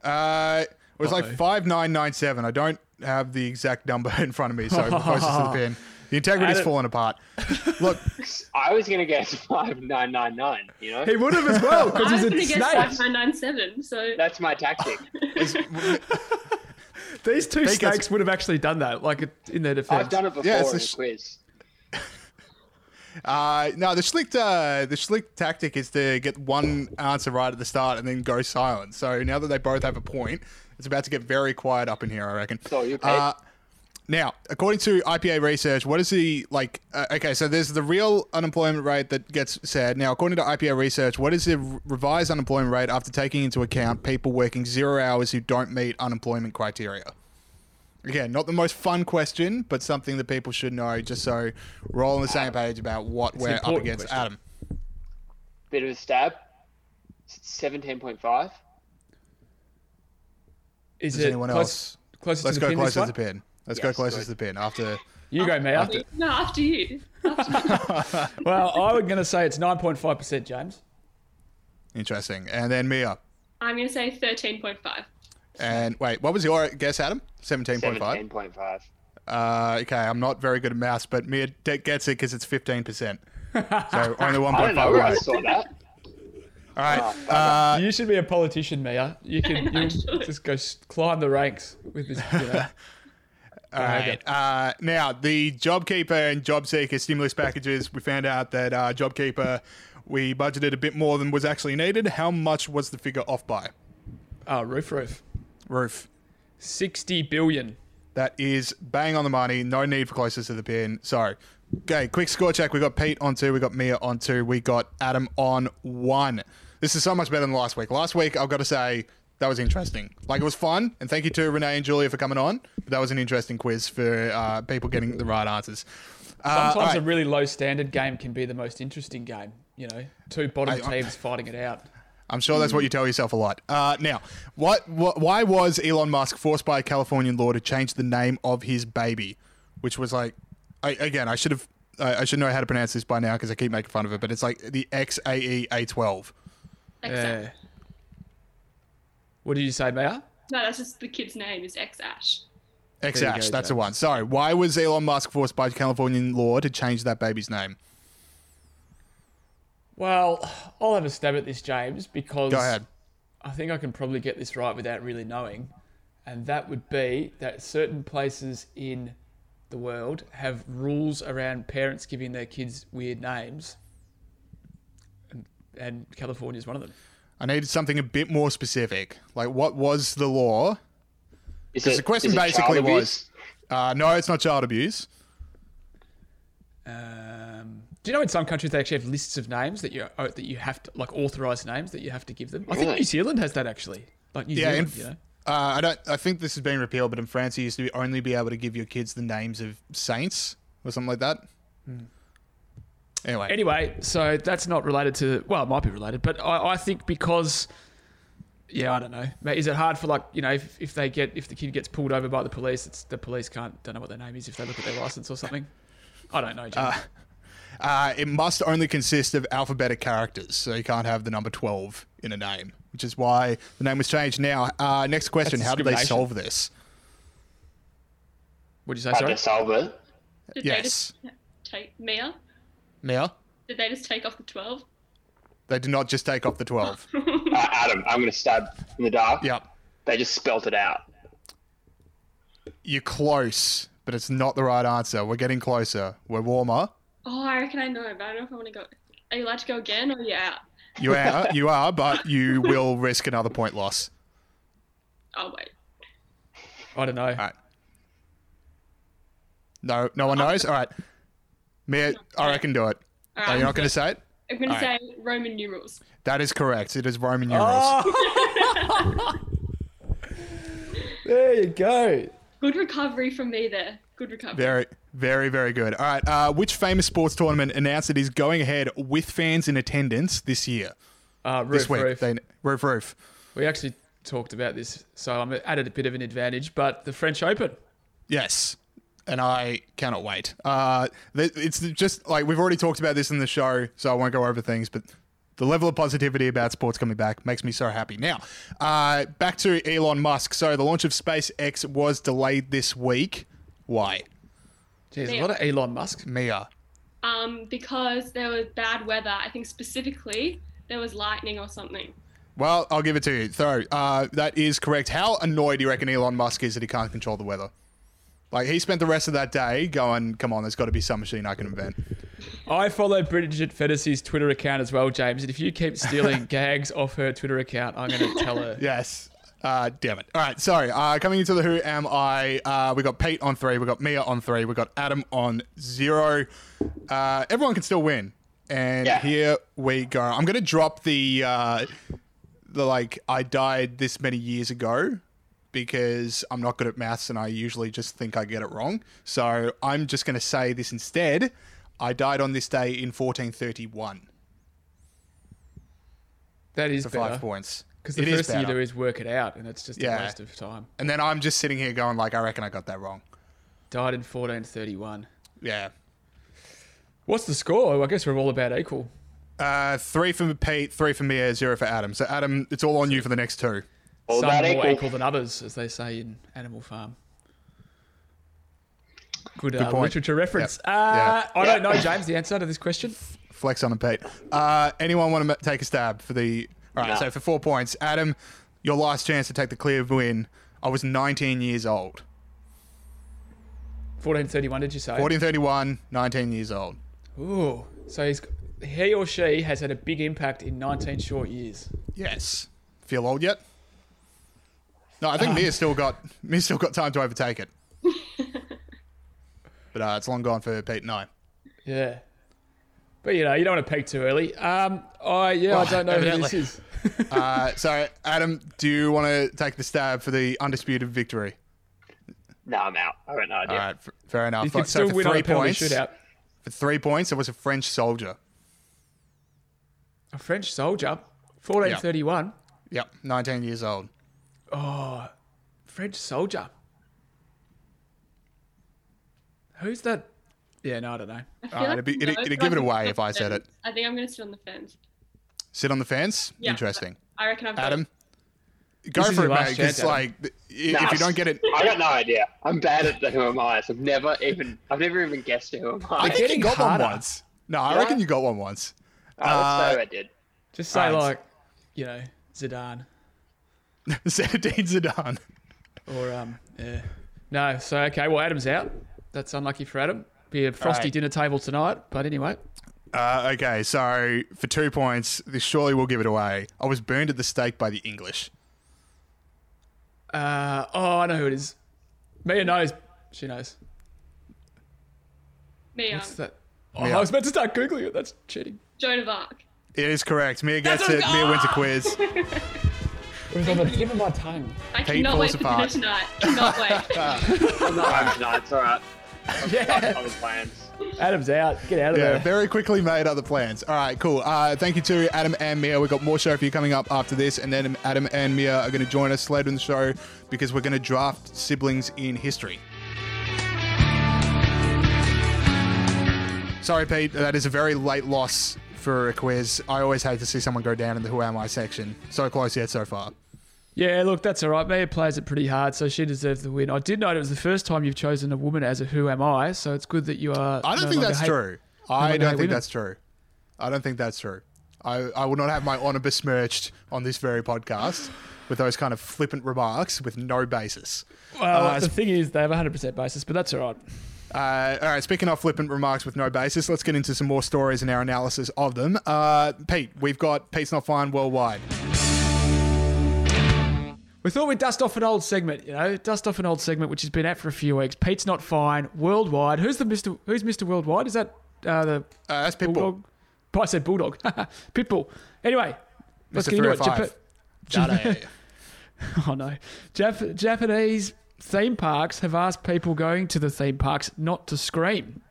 Uh, it was like Uh-oh. 5997. I don't have the exact number <laughs> in front of me, so closest to the <laughs> pin. The integrity's Adam- falling apart. Look, I was gonna guess five nine nine nine. You know, He would have as well because he's going a to guess snake. 5997. So that's my tactic. It's, These two Think it's- snakes would have actually done that, like in their defense. I've done it before Yeah, it's in the a sh- quiz. Uh, no, the Schlicht uh, the Schlicht tactic is to get one answer right at the start and then go silent. So now that they both have a point, it's about to get very quiet up in here. I reckon. So you, Pete? Uh, now, according to IPA research, what is the like? Uh, okay, so there's the real unemployment rate that gets said. Now, according to IPA research, what is the r- revised unemployment rate after taking into account people working zero hours who don't meet unemployment criteria? Again, not the most fun question, but something that people should know, just so we're all on the same page about what an we're up against. question. Adam, Bit of a stab. Seventeen point five. Is does it anyone close, else? closer Let's to the go pin? closer to the pin. Let's Yes, go closer good. to the pin after. You go, Mia. no, after you. <laughs> well, I was going to say it's nine point five percent, James. Interesting. And then Mia. I'm going to say 13.5. And wait, what was your guess, Adam? 17.5? Seventeen point five. Uh, okay, I'm not very good at maths, but Mia de- gets it because it's 15%. So <laughs> only 1.5 I don't know where I saw that. All right. Oh, Uh, you should be a politician, Mia. You can <laughs> you just go climb the ranks with this. You know. All right. Uh, now, the JobKeeper and JobSeeker stimulus packages, we found out that uh, JobKeeper, we budgeted a bit more than was actually needed. How much was the figure off by? Oh, roof, roof. Roof. Sixty billion. That is bang on the money. No need for closest to the pin. Sorry. okay, quick score check. We got Pete on two. We got Mia on two. We got Adam on one. This is so much better than last week. Last week, I've got to say, that was interesting. Like, it was fun. And thank you to Renee and Julia for coming on. But that was an interesting quiz for uh, people getting the right answers. Uh, Sometimes right. a really low standard game can be the most interesting game. You know, two bottom I- I- teams fighting it out. I'm sure that's what you tell yourself a lot. Uh, now, what, what? Why was Elon Musk forced by a Californian law to change the name of his baby, which was like, I, again, I should have, I, I should know how to pronounce this by now because I keep making fun of it, but it's like the XAE A12. Exact. Yeah. What did you say, Mia? No, that's just the kid's name is X Ash. X Ash, that's the one. Sorry, why was Elon Musk forced by Californian law to change that baby's name? Well, I'll have a stab at this, James, because Go ahead. I think I can probably get this right without really knowing. And that would be that certain places in the world have rules around parents giving their kids weird names. And, and California is one of them. I needed something a bit more specific. Like, what was the law Because the question is basically child was, uh, no, it's not child abuse. Um, do you know in some countries they actually have lists of names that you oh, that you have to like authorized names that you have to give them? I think Really? New Zealand has that actually. Like New Yeah, Zealand, in- you know. Uh, I don't. I think this has been repealed, but in France, you used to only be able to give your kids the names of saints or something like that. Anyway, Anyway, so that's not related to. Well, it might be related, but I, I think because. Yeah, I don't know. Is it hard for like you know if, if they get if the kid gets pulled over by the police, it's the police can't don't know what their name is if they look at their license or something. I don't know. James. uh, it must only consist of alphabetic characters, so you can't have the number twelve in a name, which is why the name was changed. Now, uh, next question: How did they solve this? What Would you say Hard sorry? to solve it. Did Yes. they just take Mia? Mia, Did they just take off the 12? they did not just take off the twelve. <laughs> Uh, Adam, I'm going to stab in the dark. yep, They just spelt it out. you're close, but it's not the right answer. We're getting closer. We're warmer. Oh, I reckon I know, but I don't know if I want to go. Are you allowed to go again or are you out? You are, <laughs> you are, but you will risk another point loss. Oh, wait. I don't know. All right. No, no one knows. All right, Mia, I reckon do it. All Oh, right. you're not going to say it? I'm going to all say right. Roman numerals. That is correct. It is Roman numerals. <laughs> <laughs> There you go. Good recovery from me there. Good recovery. Very, very, very good. All right. Uh, which famous sports tournament announced it is going ahead with fans in attendance this year? Uh, This roof, week. roof. They, roof, roof. We actually talked about this, so I'm added a bit of an advantage. But the French Open. Yes. And I cannot wait. Uh, it's just like we've already talked about this in the show, so I won't go over things, but the level of positivity about sports coming back makes me so happy. Now, uh, back to Elon Musk. So the launch of SpaceX was delayed this week. Why? Jeez, Mia. a lot of Elon Musk. Mia. Um, because there was bad weather. I think specifically there was lightning or something. Well, I'll give it to you. So, uh, that is correct. How annoyed do you reckon Elon Musk is that he can't control the weather? Like, he spent the rest of that day going, come on, there's got to be some machine I can invent. I follow Bridget Feddesy's Twitter account as well, James. And if you keep stealing <laughs> gags off her Twitter account, I'm going to tell her. Yes. Uh, damn it. All right, sorry. Uh, coming into the Who Am I, uh, we got Pete on three, we got Mia on three, we got Adam on zero. Uh, everyone can still win. And Yeah. here we go. I'm going to drop the, uh, the, like, I died this many years ago because I'm not good at maths and I usually just think I get it wrong. So I'm just going to say this instead. I died on this day in 1431 That is for better. five points. Because the It first thing you do is work it out, and it's just Yeah. a waste of time. And then I'm just sitting here going, like, I reckon I got that wrong. Died in 1431. Yeah. What's the score? I guess we're all about equal. Uh, three for Pete, three for Mia, zero for Adam. So Adam, it's all on you for the next two. All Some about more equal. equal than others, as they say in Animal Farm. Good, uh, point. literature reference. Yep. Uh, I don't know, James, the answer to this question. Flex on him, Pete. Uh, anyone want to take a stab for the? All right. No. So for four points, Adam, your last chance to take the clear win. I was 19 years old. 1431, did you say? 1431, 19 years old. Ooh. So he's, he or she has had a big impact in 19 short years. Yes. Feel old yet? No, I think Mia's still got Mia's still got time to overtake it. <laughs> but uh, it's long gone for Pete and I. Yeah. But, you know, you don't want to peak too early. Um, I, yeah, I don't know who this is. <laughs> Uh, so Adam, do you want to take the stab for the undisputed victory? No, I'm out. I got no idea. All right, f- fair enough. You can so still for win three points, shootout. for three points, it was a French soldier. A French soldier, 1431. Yep, 19 years old. Oh, French soldier. Who's that? Yeah, no, I don't know. I feel All right, like it'd, be, I it'd, it'd give it away if I sit said it. I think I'm going to sit on the fence. Sit on the fence. Yeah, Interesting. I reckon I've got Adam, go is for your it, last mate. chance, Because Adam. like, i- Nah, if you don't get it, I got no idea. I'm bad at the who am I. I've never even I've never even guessed who am I I. think you getting got harder. one once. No, I Yeah? reckon you got one once. Oh, let's say I did. Just say, Alright. like, you know, Zidane. <laughs> Zinedine Zidane. Or, um, yeah. No, so, okay, well, Adam's out. That's unlucky for Adam. Be a frosty Alright. dinner table tonight. But anyway, Uh, okay, so for two points, this surely will give it away. I was burned at the stake by the English. Uh, oh, I know who it is. Mia knows. She knows. Mia, What's that? Oh, Mia. I was meant to start googling it. That's cheating. Joan of Arc. It is correct. Mia gets That's it. a- Mia wins a quiz. <laughs> It was on the tip of my tongue. I Pete cannot wait for apart. dinner tonight. Cannot wait. I'm not home tonight. It's all right. Yeah. Other plans. Adam's out. Get out of there. Yeah, there. very quickly made other plans. All right, cool. Uh, thank you to Adam and Mia. We've got more show for you coming up after this, and then Adam and Mia are going to join us later in the show because we're going to draft siblings in history. Sorry, Pete. That is a very late loss for a quiz. I always hate to see someone go down in the Who Am I section. So close yet so far. Yeah, look, that's all right. Mia plays it pretty hard, so she deserves the win. I did note it was the first time you've chosen a woman as a Who Am I, so it's good that you are. I don't no think that's hate- true. I don't think women. that's true. I don't think that's true. I, I will not have my honor besmirched on this very podcast with those kind of flippant remarks with no basis. Well, Uh, the thing is, they have a 100% basis, but that's all right. Uh, all right, speaking of flippant remarks with no basis, let's get into some more stories and our analysis of them. Uh, Pete, we've got Pete's Not Fine Worldwide. We thought we'd dust off an old segment, you know, dust off an old segment which has been out for a few weeks. Pete's not fine. Worldwide. Who's the Mister? Who's Mister Worldwide? Is that uh, the Uh, that's Pitbull. bulldog? I said bulldog. <laughs> Pitbull. Anyway, let's Mr. get into it. 305. Japa- Jade. <laughs> oh no, Jap- Japanese theme parks have asked people going to the theme parks not to scream.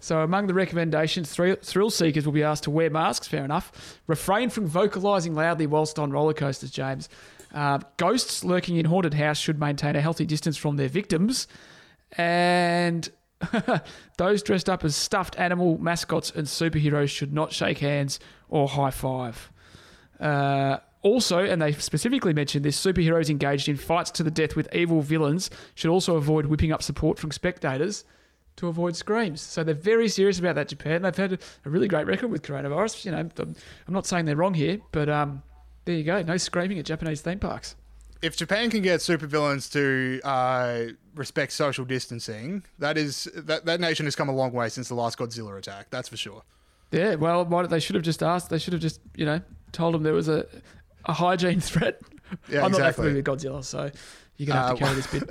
So, among the recommendations, thrill, thrill seekers will be asked to wear masks, fair enough. Refrain from vocalising loudly whilst on roller coasters, James. Uh, ghosts lurking in haunted house should maintain a healthy distance from their victims. And <laughs> those dressed up as stuffed animal mascots and superheroes should not shake hands or high five. Uh, also, and they specifically mentioned this, superheroes engaged in fights to the death with evil villains should also avoid whipping up support from spectators to avoid screams. So they're very serious about that, Japan. They've had a really great record with coronavirus. You know, I'm not saying they're wrong here, but um, there you go. No screaming at Japanese theme parks. if Japan can get supervillains to uh, respect social distancing, that is that, that nation has come a long way since the last Godzilla attack. That's for sure. Yeah, well, why, they should have just asked. They should have just, you know, told them there was a, a hygiene <laughs> threat. Yeah, I'm not that exactly. familiar with Godzilla, so you're going to have to Uh, carry this bit.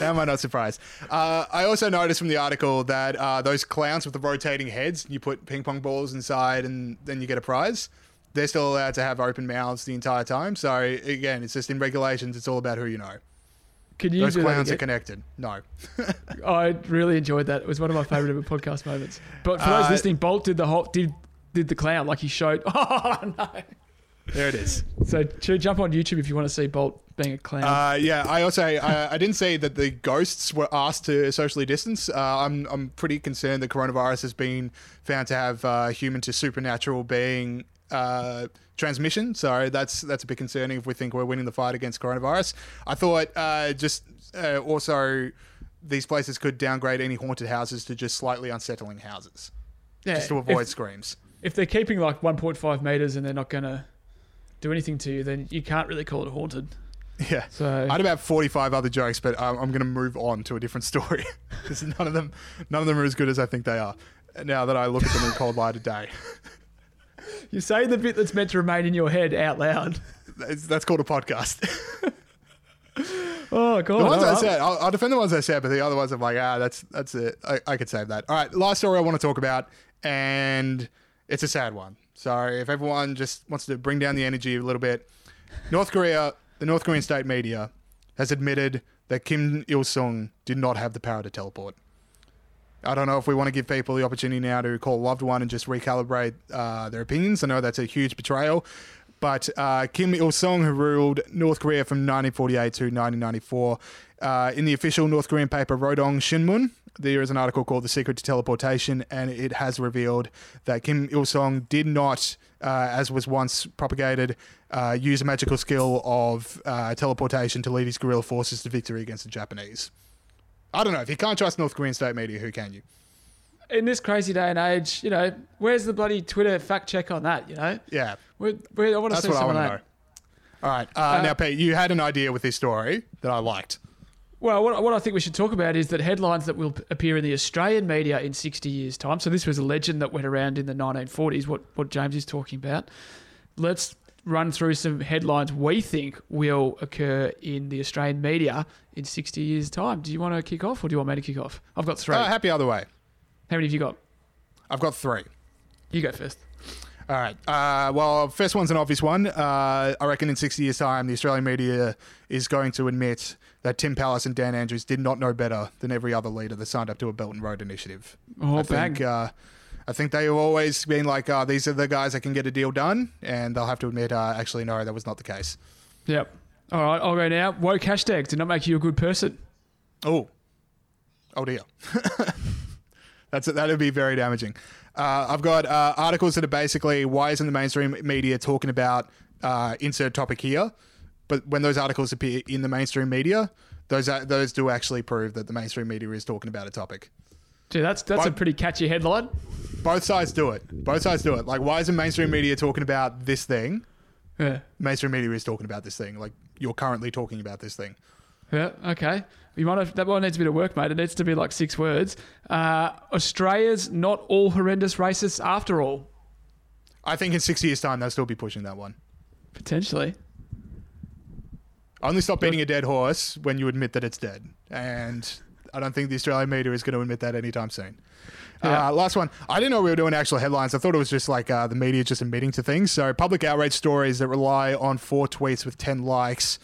How am I not surprised? Uh, I also noticed from the article that uh, those clowns with the rotating heads, you put ping pong balls inside and then you get a prize. They're still allowed to have open mouths the entire time. So again, it's just in regulations. It's all about who you know. Can you Those clowns are connected. No. <laughs> I really enjoyed that. It was one of my favorite ever <laughs> podcast moments. But for those Uh, listening, Bolt did the whole did did the clown like he showed. <laughs> Oh no! There it is. So to jump on YouTube if you want to see Bolt being a clown. Uh, yeah, I also I, I didn't say that the ghosts were asked to socially distance. Uh, I'm I'm pretty concerned that coronavirus has been found to have uh, human to supernatural being uh, transmission. So that's that's a bit concerning if we think we're winning the fight against coronavirus. I thought uh, just uh, also these places could downgrade any haunted houses to just slightly unsettling houses, yeah, just to avoid if, screams. if they're keeping like 1.5 meters and they're not going to do anything to you, then you can't really call it haunted. <laughs> Yeah. So I had about 45 other jokes, but um, I'm going to move on to a different <laughs> story because none of them, none of them are as good as I think they are. Now that I look at them in cold light of day, <laughs> <laughs> you say the bit that's meant to remain in your head out loud. that's, that's called a podcast. <laughs> Oh god! The ones I said, I'll, I'll defend the ones I said, but the other ones I'm like, ah, that's that's it. I, I could save that. All right, last story I want to talk about, and it's a sad one. So if everyone just wants to bring down the energy a little bit, North Korea, the North Korean state media has admitted that Kim Il Sung did not have the power to teleport. I don't know if we want to give people the opportunity now to call a loved one and just recalibrate uh, their opinions. I know that's a huge betrayal. But uh, Kim Il sung, who ruled North Korea from 1948 to 1994, uh, in the official North Korean paper Rodong Shinmun, there is an article called The Secret to Teleportation, and it has revealed that Kim Il sung did not, uh, as was once propagated, uh, use a magical skill of uh, teleportation to lead his guerrilla forces to victory against the Japanese. I don't know. If you can't trust North Korean state media, who can you? in this crazy day and age, you know, where's the bloody Twitter fact check on that? You know, Yeah, where, where, I want to that's see what I want to know. All right. Uh, now, Pete, you had an idea with this story that I liked. Well, what, what I think we should talk about is that headlines that will appear in the Australian media in 60 years' time. So this was a legend that went around in the 1940s, what, what James is talking about. Let's run through some headlines we think will occur in the Australian media in 60 years' time. Do you want to kick off or do you want me to kick off? I've got three. Uh, happy other way. How many have you got? I've got three. You go first. All right. Uh, well, first one's an obvious one. Uh, I reckon in 60 years' time, the Australian media is going to admit that Tim Pallas and Dan Andrews did not know better than every other leader that signed up to a Belt and Road initiative. Oh, I bang. think, uh, I think they have always been like, uh, these are the guys that can get a deal done, and they'll have to admit, uh, actually, no, that was not the case. Yep. All right, I'll go now. Woke hashtags did not make you a good person. Oh, oh dear. <laughs> That's that would be very damaging. Uh, I've got uh, articles that are basically why isn't the mainstream media talking about uh, insert topic here? But when those articles appear in the mainstream media, those those do actually prove that the mainstream media is talking about a topic. Gee, that's that's a pretty catchy headline. Both sides do it. Both sides do it. Like, why isn't mainstream media talking about this thing? Yeah. Mainstream media is talking about this thing. Like, you're currently talking about this thing. Yeah. Okay. You might have that one needs a bit of work, mate. It needs to be like six words. Uh, Australia's not all horrendous racists after all. I think in six years' time, they'll still be pushing that one. Potentially. Only stop beating a dead horse when you admit that it's dead. And I don't think the Australian media is going to admit that anytime soon. Yeah. Uh, last one. I didn't know we were doing actual headlines. I thought it was just like uh, the media just admitting to things. So, public outrage stories that rely on four tweets with 10 likes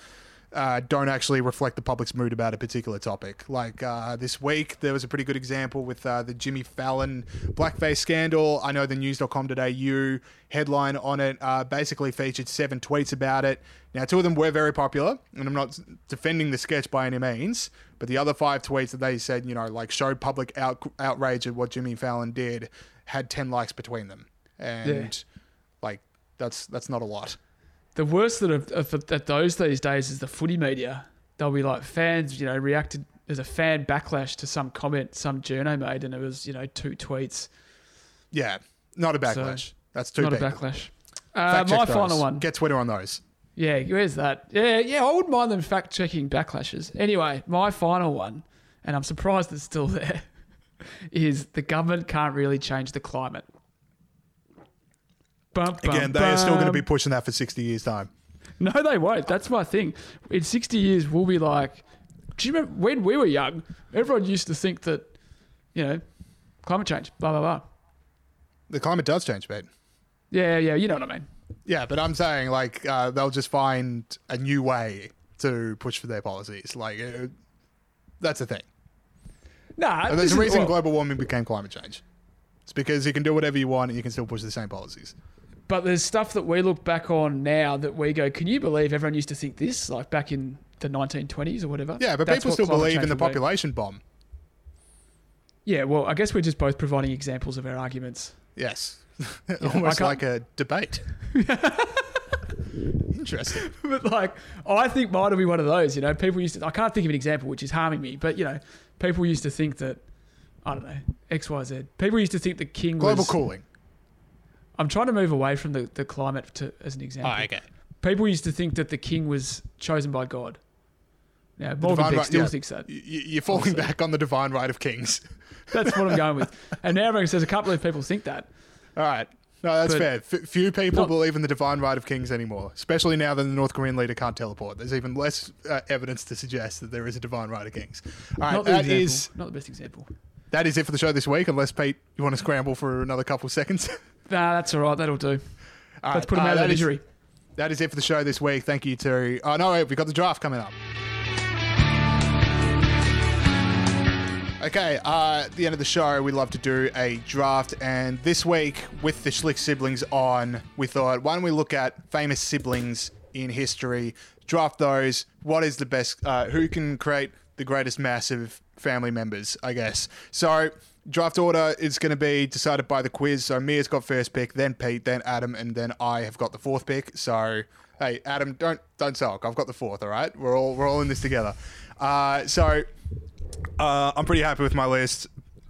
uh, don't actually reflect the public's mood about a particular topic. Like uh, this week, there was a pretty good example with uh, the Jimmy Fallon blackface scandal. I know the news.com.au headline on it uh, basically featured seven tweets about it. Now, two of them were very popular, and I'm not defending the sketch by any means, but the other five tweets that they said, you know, like showed public out- outrage at what Jimmy Fallon did had 10 likes between them. And like, that's that's not a lot. The worst that of, of, at those these days is the footy media. They'll be like fans, you know, reacted. There's a fan backlash to some comment some journo made, and it was you know two tweets. Yeah, not a backlash. that's too Not big. a backlash. Uh, my those. final one. Get Twitter on those. Yeah, where's that? Yeah, yeah, I wouldn't mind them fact checking backlashes. Anyway, my final one, and I'm surprised it's still <laughs> there, is the government can't really change the climate. Bum, bum, Again, they are still going to be pushing that for 60 years' time. No, they won't. That's my thing. In 60 years, we'll be like, do you remember when we were young? Everyone used to think that, you know, climate change, blah, blah, blah. The climate does change, mate. Yeah, yeah, you know what I mean. Yeah, but I'm saying like uh, they'll just find a new way to push for their policies. Like uh, that's the thing. Nah, And there's a reason well, global warming became climate change. It's because you can do whatever you want and you can still push the same policies. But there's stuff that we look back on now that we go, can you believe everyone used to think this, like back in the 1920s or whatever? Yeah, but That's people still believe in the will be. population bomb. Yeah, well, I guess we're just both providing examples of our arguments. Yes. <laughs> Almost like a debate. <laughs> Interesting. <laughs> but like, I think mine will be one of those. You know, people used to. I can't think of an example which is harming me, but you know, people used to think that I don't know X, Y, Z. People used to think the king Global was. cooling. I'm trying to move away from the, the climate to, as an example. Oh, okay. People used to think that the king was chosen by God. Now, Morgan Beck right- still yeah. thinks that. You're falling back on the divine right of kings. That's what I'm going with. And now everyone says a couple of people think that. All right. No, that's But- fair. F- few people Not- believe in the divine right of kings anymore, especially now that the North Korean leader can't teleport. There's even less uh, evidence to suggest that there is a divine right of kings. All right, Not that example. is Not the best example. that is it for the show this week. Unless Pete, you want to scramble for another couple of seconds. <laughs> Nah, that's all right. That'll do. All Let's right, put him uh, out of that the is- misery. That is it for the show this week. Thank you Terry. Oh no, wait, we've got the draft coming up. Okay, uh, at the end of the show, we love to do a draft, and this week, with the Schlicht siblings on, we thought, why don't we look at famous siblings in history, draft those, what is the best, uh, who can create the greatest mass of family members, I guess. So, draft order is going to be decided by the quiz. So, Mia's got first pick, then Pete, then Adam, and then I have got the fourth pick. So, hey, Adam, don't don't sulk. I've got the fourth. All right, we're all we're all in this together. Uh, so. Uh, I'm pretty happy with my list.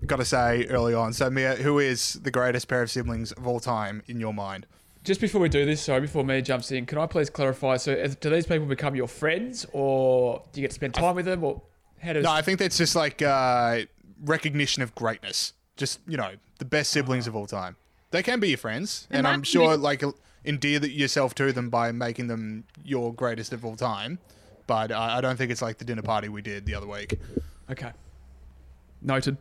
Got to say early on. So Mia, who is the greatest pair of siblings of all time in your mind? Just before we do this, sorry, before Mia jumps in, can I please clarify? So, do these people become your friends, or do you get to spend time with them, or how does? No, I think that's just like uh, recognition of greatness. Just you know, the best siblings of all time. They can be your friends, and I'm sure be- like endear yourself to them by making them your greatest of all time. But I, I don't think it's like the dinner party we did the other week. Okay. Noted.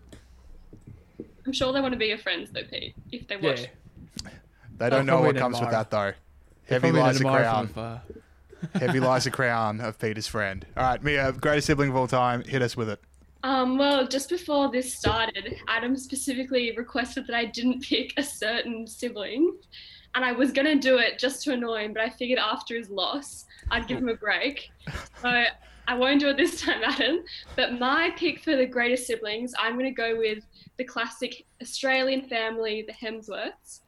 I'm sure they want to be your friends though, Pete. If they watch. Yeah. They don't know what comes with that though. Heavy Probably lies an the admirer crown. from afar. <laughs> Heavy lies the <laughs> crown of Peter's friend. All right, Mia, greatest sibling of all time. Hit us with it. Um, well, just before this started, Adam specifically requested that I didn't <laughs> pick a certain sibling. And I was going to do it just to annoy him, but I figured after his loss, I'd give him a break. So I won't do it this time, <laughs> Adam. But my pick for the greatest siblings, I'm going to go with the classic Australian family, the Hemsworths.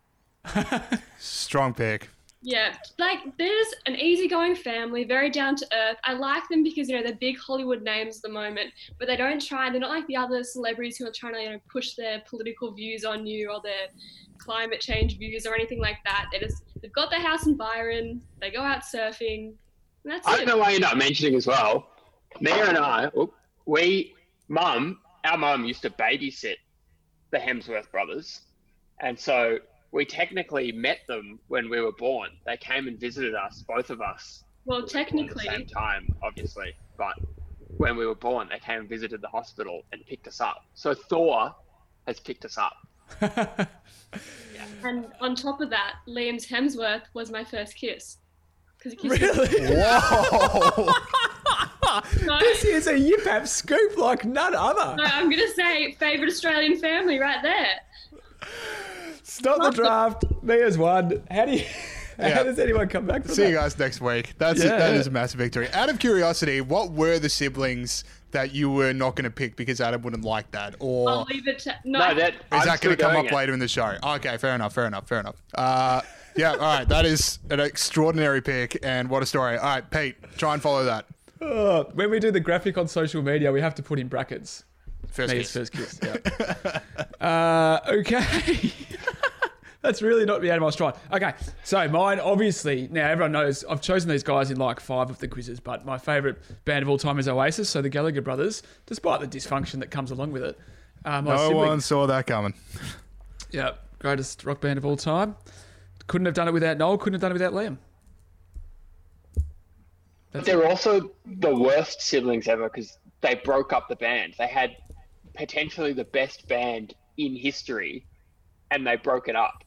<laughs> Strong pick. Yeah, like there's an easygoing family, very down to earth. I like them because you know they're big Hollywood names at the moment, but they don't try. They're not like the other celebrities who are trying to you know push their political views on you or their climate change views or anything like that. They just they've got their house in Byron. They go out surfing. And that's I don't know why you're not mentioning as well. Mia and I, oh, we, mum, our mum used to babysit the Hemsworth brothers, and so we technically met them when we were born. They came and visited us, both of us, Well, technically. at the technically, same time, obviously. But when we were born, they came and visited the hospital and picked us up. So Thor has picked us up. <laughs> and on top of that, Liam's Hemsworth was my first kiss. Because he kissed me. Really? Whoa! No, <laughs> this is a Yip App scoop like none other. no, I'm gonna say favorite Australian family right there. Stop the draft. Mia's won. How do you? <laughs> Yeah. How does anyone come back from See you guys next week. That's Yeah. that is a massive victory. Out of curiosity, what were the siblings that you were not going to pick because Adam wouldn't like that, or I'll leave it to no. No, that is I'm that still going to come up it. later in the show? Okay, fair enough, fair enough, fair enough. Uh, yeah, all right, that is an extraordinary pick, and what a story. All right, Pete, try and follow that. Oh, when we do the graphic on social media, we have to put in brackets. First Mia's kiss. first kiss. Yeah. <laughs> uh, okay. <laughs> That's really not the animal trying. Okay, so mine, obviously, now everyone knows I've chosen these guys in like five of the quizzes, but my favourite band of all time is Oasis, so the Gallagher brothers, despite the dysfunction that comes along with it. Uh, No sibling- one saw that coming. Yeah, greatest rock band of all time. Couldn't have done it without Noel, couldn't have done it without Liam. But they're also the worst siblings ever because they broke up the band. They had potentially the best band in history, and they broke it up.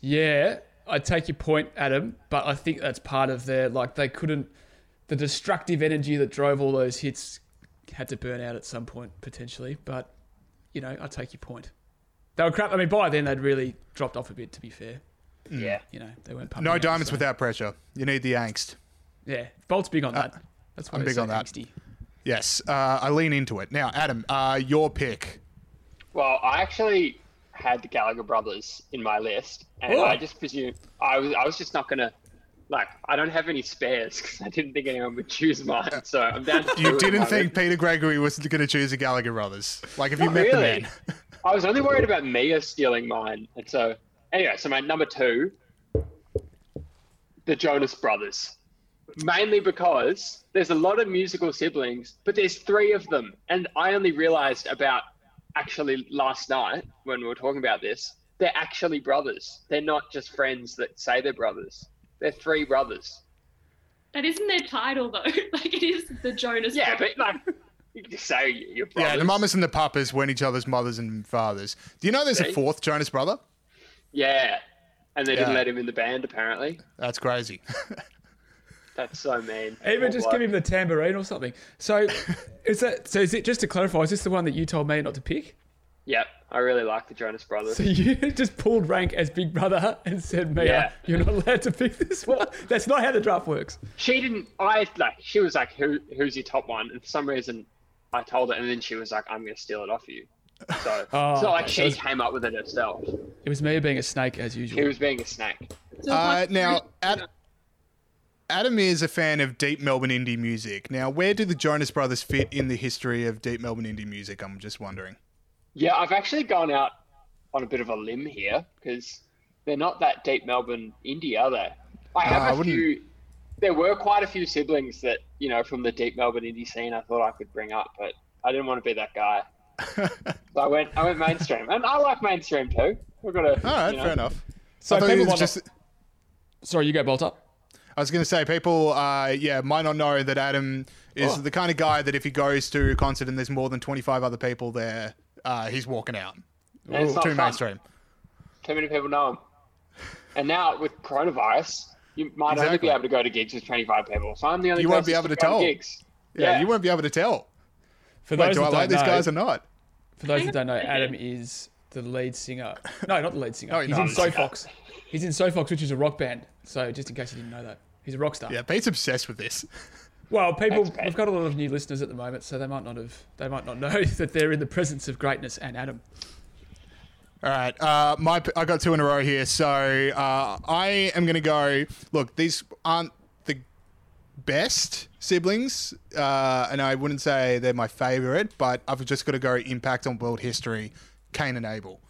Yeah, I take your point, Adam, but I think that's part of their like they couldn't the destructive energy that drove all those hits had to burn out at some point potentially. But you know, I take your point. They were crap. I mean, by then they'd really dropped off a bit. To be fair, Yeah. you know, they weren't. pumping No out, diamonds so- without pressure. You need the angst. Yeah, Bolt's big on that. That's why I'm he's big so on that. angsty. Yes, uh, I lean into it. Now, Adam, uh, your pick. Well, I actually had the Gallagher brothers in my list, and Oh. I just presumed I was I was just not gonna like I don't have any spares <laughs> because I didn't think anyone would choose mine. So I'm down. To You didn't think Peter Gregory was going to choose the Gallagher brothers. Like, if you Not met the man. <laughs> I was only worried about Mia stealing mine, and so anyway, so my number two, the Jonas Brothers, mainly because there's a lot of musical siblings, but there's three of them, and I only realized about actually last night when we were talking about this, they're actually brothers. They're not just friends that say they're brothers. They're three brothers. That isn't their title though. <laughs> like it is the Jonas. Yeah, Brothers. but like you <laughs> can say you're brothers. Yeah, the mamas and the papas weren't each other's mothers and fathers. Do you know there's a fourth Jonas brother? Yeah, and they didn't let him in the band apparently. That's crazy. <laughs> That's so mean. Even Poor oh, just bloke. give him the tambourine or something. So, <laughs> is that so? Is it just to clarify? Is this the one that you told me not to pick? Yep, I really like the Jonas Brothers. So you just pulled rank as Big Brother and said, "Mia, Yeah. you're not allowed to pick this one." That's not how the draft works. She didn't. I like. She was like, "Who? Who's your top one?" And for some reason, I told her, and then she was like, "I'm going to steal it off you." So <laughs> Oh, it's not like okay. she So it's- came up with it herself. It was me being a snake as usual. He usual. was being a snake. So Uh, like- now, Ad- Adam is a fan of deep Melbourne indie music. Now, where do the Jonas Brothers fit in the history of deep Melbourne indie music? I'm just wondering. Yeah, I've actually gone out on a bit of a limb here because they're not that deep Melbourne indie, are they? I have Uh, I a wouldn't- few. There were quite a few siblings that you know from the deep Melbourne indie scene. I thought I could bring up, but I didn't want to be that guy. <laughs> so I went. I went mainstream, and I like mainstream too. We've got to. All right, you know, fair enough. So people it was want just. Sorry, you go, bolt up. I was going to say, people, uh, yeah, might not know that Adam is Oh. the kind of guy that if he goes to a concert and there's more than 25 other people there, uh, he's walking out. And it's not Too fun. mainstream. Too many people know him. And now with coronavirus, you might only be able to go to gigs with 25 people. So I'm the only one. You won't be able to go tell. gigs. Yeah, you won't be able to tell. For Wait, those do I that like don't these know, guys or not? For those that don't know, Adam is the lead singer. No, not the lead singer. No, he's he's in not. So Fox. He's in So Fox, which is a rock band. So just in case you didn't know that, he's a rock star. Yeah, Pete's obsessed with this. Well, people, Thanks, we've got a lot of new listeners at the moment, so they might not have, they might not know <laughs> that they're in the presence of greatness and Adam. All right, uh, my I got two in a row here, so uh, I am going to go. Look, these aren't the best siblings, uh, and I wouldn't say they're my favorite, but I've just got to go impact on world history. Cain and Abel.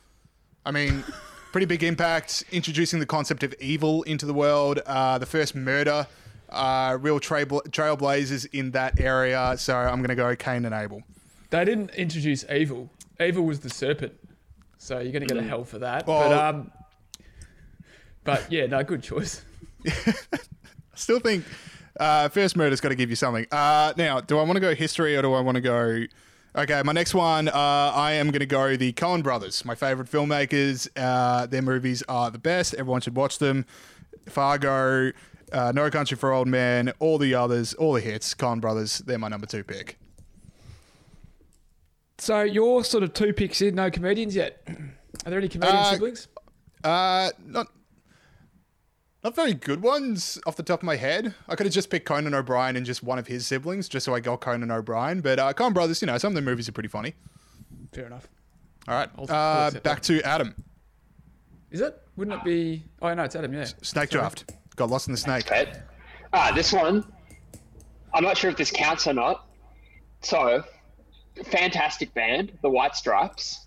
I mean, <laughs> pretty big impact introducing the concept of evil into the world. Uh, the first murder, uh, real trail- trailblazers in that area. So I'm going to go Cain and Abel. They didn't introduce evil. Evil was the serpent, so you're going to go to hell for that. but um, but yeah, no, good choice. <laughs> <laughs> Still think uh, first murder's got to give you something. Uh, now, do I want to go history or do I want to go? Okay, my next one, uh, I am going to go the Coen brothers, my favorite filmmakers. Uh, their movies are the best. Everyone should watch them. Fargo, uh, No Country for Old Men, all the others, all the hits. Coen brothers, they're my number two pick. So you're sort of two picks in, no comedians yet. Are there any comedian Uh, siblings? Uh, not. Not very good ones off the top of my head. I could have just picked Conan O'Brien and just one of his siblings, just so I got Conan O'Brien. But uh, Coen Brothers, you know, some of their movies are pretty funny. Fair enough. All right. I'll- I'll Uh, accept back to Adam. Is it? Wouldn't it be? Oh no, it's Adam. Yeah. Snake draft. Got lost in the snake. Okay. Ah, this one, I'm not sure if this counts or not. So, fantastic band, the White Stripes,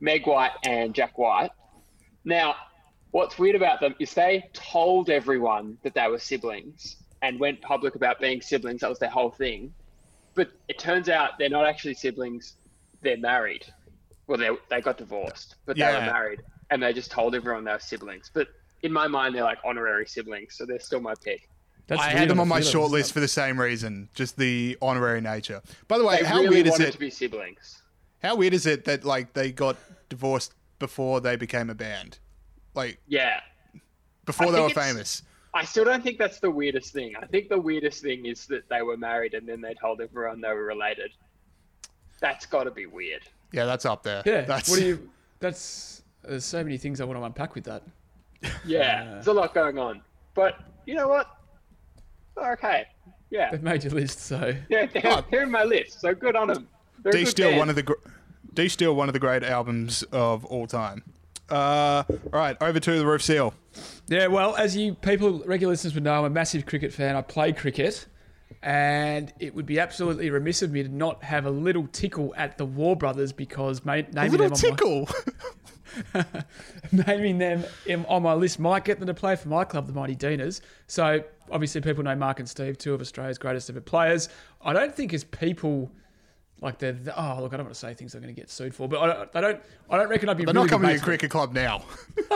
Meg White and Jack White. Now, what's weird about them is they told everyone that they were siblings and went public about being siblings. That was their whole thing. But it turns out they're not actually siblings. They're married. Well, they, they got divorced, but they Yeah. were married. And they just told everyone they were siblings. But in my mind, they're like honorary siblings. So they're still my pick. That's I weird had them on my feelers, short list for the same reason, just the honorary nature. By the way, They how really weird is it? to be siblings. How weird is it that like they got divorced before they became a band, like Yeah. before I they were famous? I still don't think that's the weirdest thing. I think the weirdest thing is that they were married and then they told everyone they were related. That's got to be weird. Yeah, that's up there. Yeah. That's What do you? That's there's so many things I want to unpack with that. Yeah, Uh, there's a lot going on. But you know what? They're okay. Yeah, They've made your list, so <laughs> yeah, they're, they're in my list, so good on them. They're a D still band. one of the gr- D still one of the great albums of all time. Uh, all right, over to the roof seal. Yeah, well, as you people, regular listeners would know, I'm a massive cricket fan. I play cricket, and it would be absolutely remiss of me to not have a little tickle at the Waugh Brothers because ma- A little them, tickle. On my, <laughs> <laughs> naming them in, on my list might get them to play for my club, the Mighty Deaners. So obviously, people know Mark and Steve, two of Australia's greatest ever players. I don't think as people. Like they're, the- oh look, I don't want to say things I'm going to get sued for, but I don't, I don't, I don't reckon I'd be. They're really not coming to your cricket club now.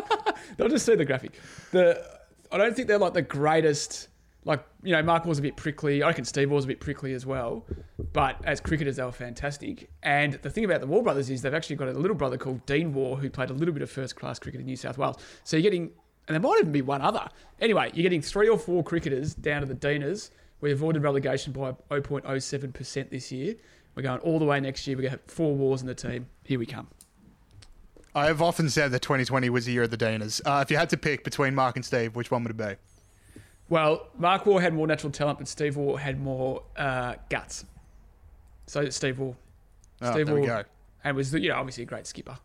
<laughs> They'll just see the graphic. The I don't think they're like the greatest. Like you know, Mark was a bit prickly. I reckon Steve was a bit prickly as well. But as cricketers, they were fantastic. And the thing about the Waugh brothers is they've actually got a little brother called Dean Waugh who played a little bit of first class cricket in New South Wales. So you're getting, and there might even be one other. Anyway, you're getting three or four cricketers down to the Deaners. We avoided relegation by 0.07% this year. We're going all the way next year. We're going to have four Waughs in the team. Here we come. I have often said that 2020 was the year of the Danas. Uh, if you had to pick between Mark and Steve, which one would it be? Well, Mark Waugh had more natural talent, but Steve Waugh had more uh, guts. So Steve Waugh. Oh, Steve there we go. And was, you know, obviously a great skipper.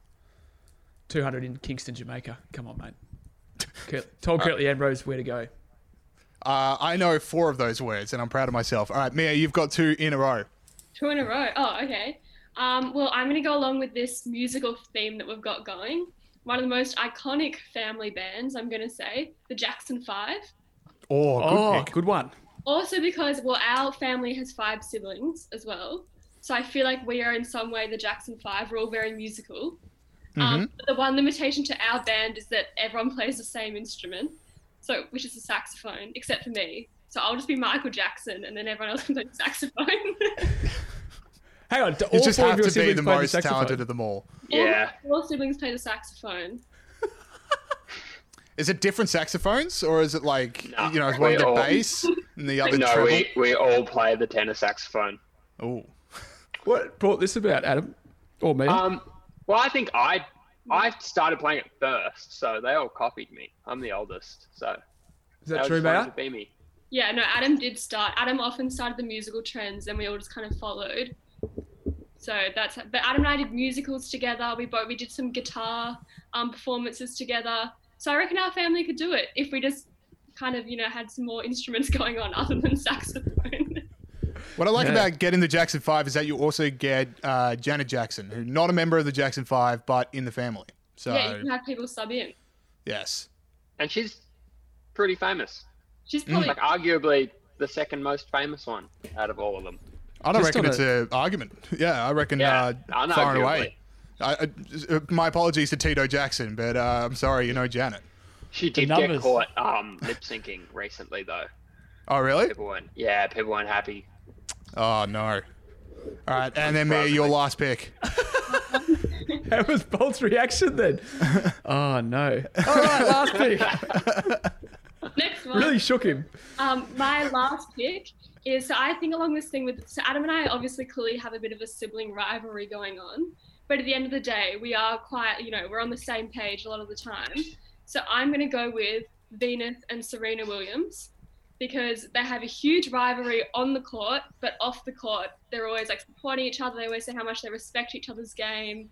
200 in Kingston, Jamaica. Come on, mate. Kurt, told Curtly Ambrose where to go. Uh, I know four of those words, and I'm proud of myself. All right, Mia, you've got two in a row. Two in a row. Oh, okay. Um, well, I'm going to go along with this musical theme that we've got going. One of the most iconic family bands, I'm going to say, the Jackson Five. Oh, good oh, pick. good one. Also, because, well, our family has five siblings as well. So I feel like we are in some way the Jackson Five. We're all very musical. Um, the one limitation to our band is that everyone plays the same instrument. so which is a saxophone, except for me. So I'll just be Michael Jackson, and then everyone else can play the saxophone. <laughs> Hang on, do You all just four have of your to be the most talented of them all. Yeah. all, all siblings play the saxophone. Is it different saxophones, or is it like No, you know, is one the all- bass and the other <laughs> No, treble? we, we all play the tenor saxophone. Oh, What brought this about, Adam? Or me? Um, well, I think I I started playing it first, so they all copied me. I'm the oldest, so Is that they true, just wanted Maya? be me. Yeah, no, Adam did start. Adam often started the musical trends, and we all just kind of followed. So that's. But Adam and I did musicals together. We both we did some guitar um, performances together. So I reckon our family could do it if we just kind of you know had some more instruments <laughs> going on other than saxophone. what I like Yeah. about getting the Jackson Five is that you also get uh, Janet Jackson, who's not a member of the Jackson Five, but in the family. So yeah, you can have people sub in. yes, And she's pretty famous. She's probably Like arguably the second most famous one out of all of them. I don't Just reckon it's an argument. <laughs> Yeah, I reckon Yeah, uh, far and unarguably. away. I, I, uh, my apologies to Tito Jackson, but uh, I'm sorry, you know Janet. She did get caught um, lip syncing recently, though. Oh, really? People weren't. Yeah, people weren't happy. Oh no. All right, and then Mia, your last pick. <laughs> That was Bolt's reaction then. <laughs> oh no! <laughs> All right, last pick. next one. Really shook him. Um, my last pick is so I think along this thing with so Adam and I obviously clearly have a bit of a sibling rivalry going on, but at the end of the day, we are quite you know we're on the same page a lot of the time. So I'm going to go with Venus and Serena Williams because they have a huge rivalry on the court, but off the court, they're always like supporting each other. They always say how much they respect each other's game.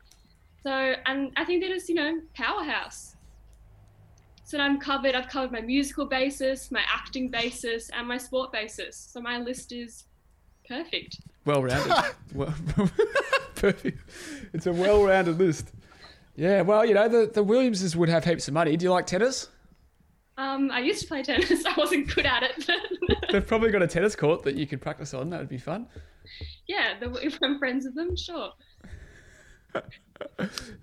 So, and I think they're just, you know, powerhouse. So I'm covered. I've covered my musical basis, my acting basis, and my sport basis. So my list is perfect. <laughs> Well rounded. <laughs> well, perfect. It's a well rounded list. Yeah, well, you know, the, the Williamses would have heaps of money. Do you like tennis? Um, I used to play tennis. <laughs> I wasn't good at it, but They've probably got a tennis court that you could practice on. That would be fun. yeah, the, if I'm friends with them, sure.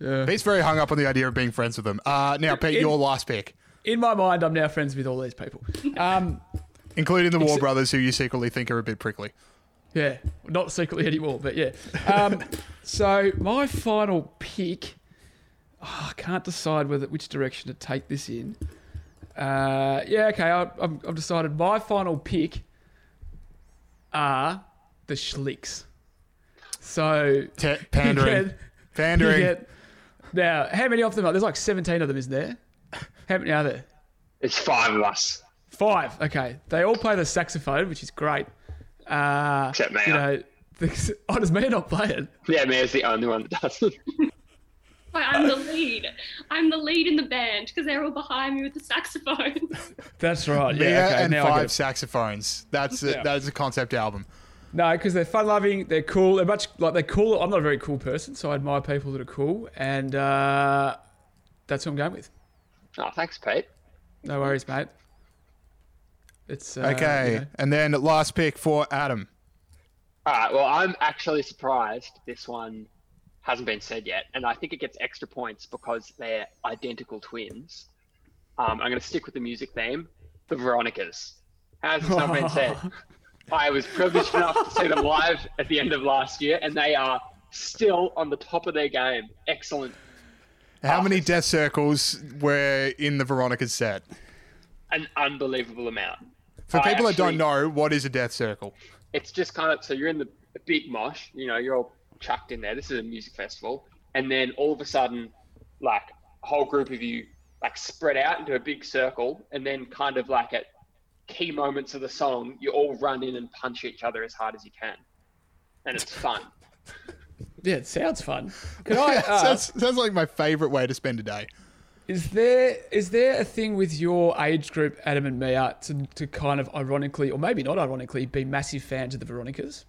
Yeah. Pete's very hung up on the idea of being friends with them. Uh, now, Pete, your last pick, In my mind, I'm now friends with all these people. Um, including the Waugh Brothers, who you secretly think are a bit prickly. Yeah, not secretly anymore, but yeah. Um, <laughs> so my final pick, oh, I can't decide whether which direction to take this in. Uh, yeah, okay, I, I've, I've decided my final pick are the Schlichts. So Te- <laughs> pandering. get- Pandering. get- now, how many of them are? There's like 17 of them, isn't there? How many are there? It's five of us. Five. Okay. They all play the saxophone, which is great. Uh, Except Maya. You know, <laughs> the, oh, does Maya not play it? Yeah, Mia's the only one that doesn't. Wait, I'm the lead. I'm the lead in the band because they're all behind me with the saxophones. <laughs> That's right. Mia Yeah. Okay. and now five saxophones. That's a, Yeah. that is a concept album. No, because they're fun loving. They're cool. They're much like they're cool. I'm not a very cool person, so I admire people that are cool, and uh, that's what I'm going with. oh, thanks, Pete. No worries, mate. It's uh, Okay, you know. and then last pick for Adam. All right. Well, I'm actually surprised this one hasn't been said yet, and I think it gets extra points because they're identical twins. Um, I'm going to stick with the music theme. The Veronicas. Has this not been said? <laughs> I was privileged enough to see them live at the end of last year, and they are still on the top of their game. Excellent. How many death circles were in the Veronica set? An unbelievable amount. For I people that don't know, what is a death circle? it's just kind of so you're in the the big mosh, you know, you're all chucked in there. This is a music festival, and then all of a sudden, like a whole group of you like spread out into a big circle, and then kind of like at key moments of the song, you all run in and punch each other as hard as you can, and it's fun. <laughs> yeah, it sounds fun. Can <laughs> I ask? sounds, sounds like my favorite way to spend a day. Is there is there a thing with your age group, Adam and Mia, to, to kind of ironically, or maybe not ironically, be massive fans of the Veronicas?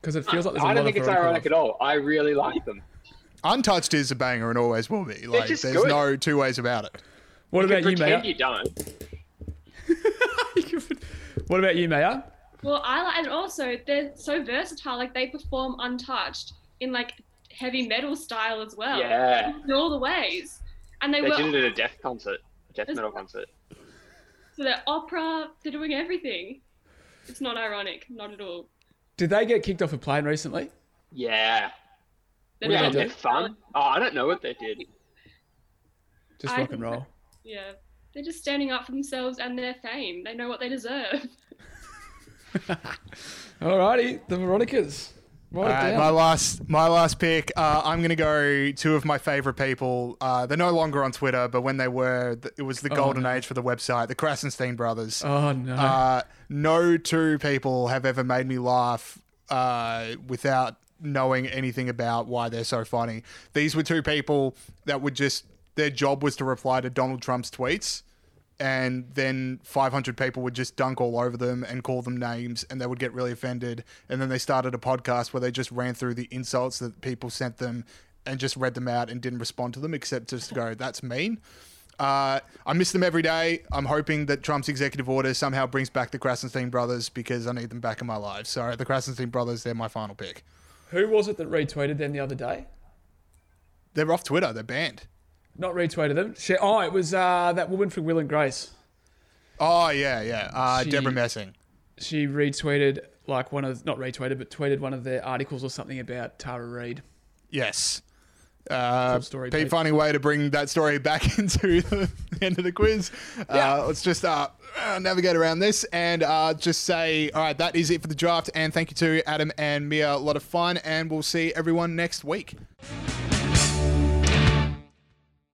Because it feels like there's a I lot don't think of it's Veronica ironic love. at all. I really like them. Untouched is a banger and always will be. Like, just there's good. no two ways about it. What about you, Pretend Maya? you don't. <laughs> what about you, Maya? Well, I like, and also they're so versatile. Like they perform untouched in like heavy metal style as well. Yeah. in all the ways. And they, They were did it at a death concert, a death metal concert. So they're opera, they're doing everything. It's not ironic, not at all. Did they get kicked off a plane recently? Yeah. They're What do Yeah, they they're do? fun. Oh, I don't know what they did. Just I rock and roll. Yeah. They're just standing up for themselves and their fame. They know what they deserve. <laughs> Alrighty, the Veronicas. Write All it right, down. my last my last pick. Uh, I'm gonna go two of my favorite people. Uh, they're no longer on Twitter, but when they were, it was the golden no. age for the website. The Krassenstein brothers. Oh no. Uh, no two people have ever made me laugh uh, without knowing anything about why they're so funny. These were two people that would just their job was to reply to Donald Trump's tweets. And then 500 people would just dunk all over them and call them names, and they would get really offended. And then they started a podcast where they just ran through the insults that people sent them and just read them out and didn't respond to them, except just to go, <laughs> that's mean. Uh, I miss them every day. I'm hoping that Trump's executive order somehow brings back the Krassenstein brothers because I need them back in my life. So the Krassenstein brothers, they're my final pick. Who was it that retweeted them the other day? They're off Twitter. They're banned. Not retweeted them. She, oh, it was uh, that woman from Will and Grace. Oh yeah, yeah. Uh, She- Debra Messing. She retweeted like one of not retweeted, but tweeted one of their articles or something about Tara Reid. Yes. Uh, Cool story, Pete, Pete. finding a way to bring that story back <laughs> into the end of the quiz. Yeah. Uh, let's just uh, uh, navigate around this and uh, just say, all right, that is it for the draft. And thank you to Adam and Mia. A lot of fun, and we'll see everyone next week.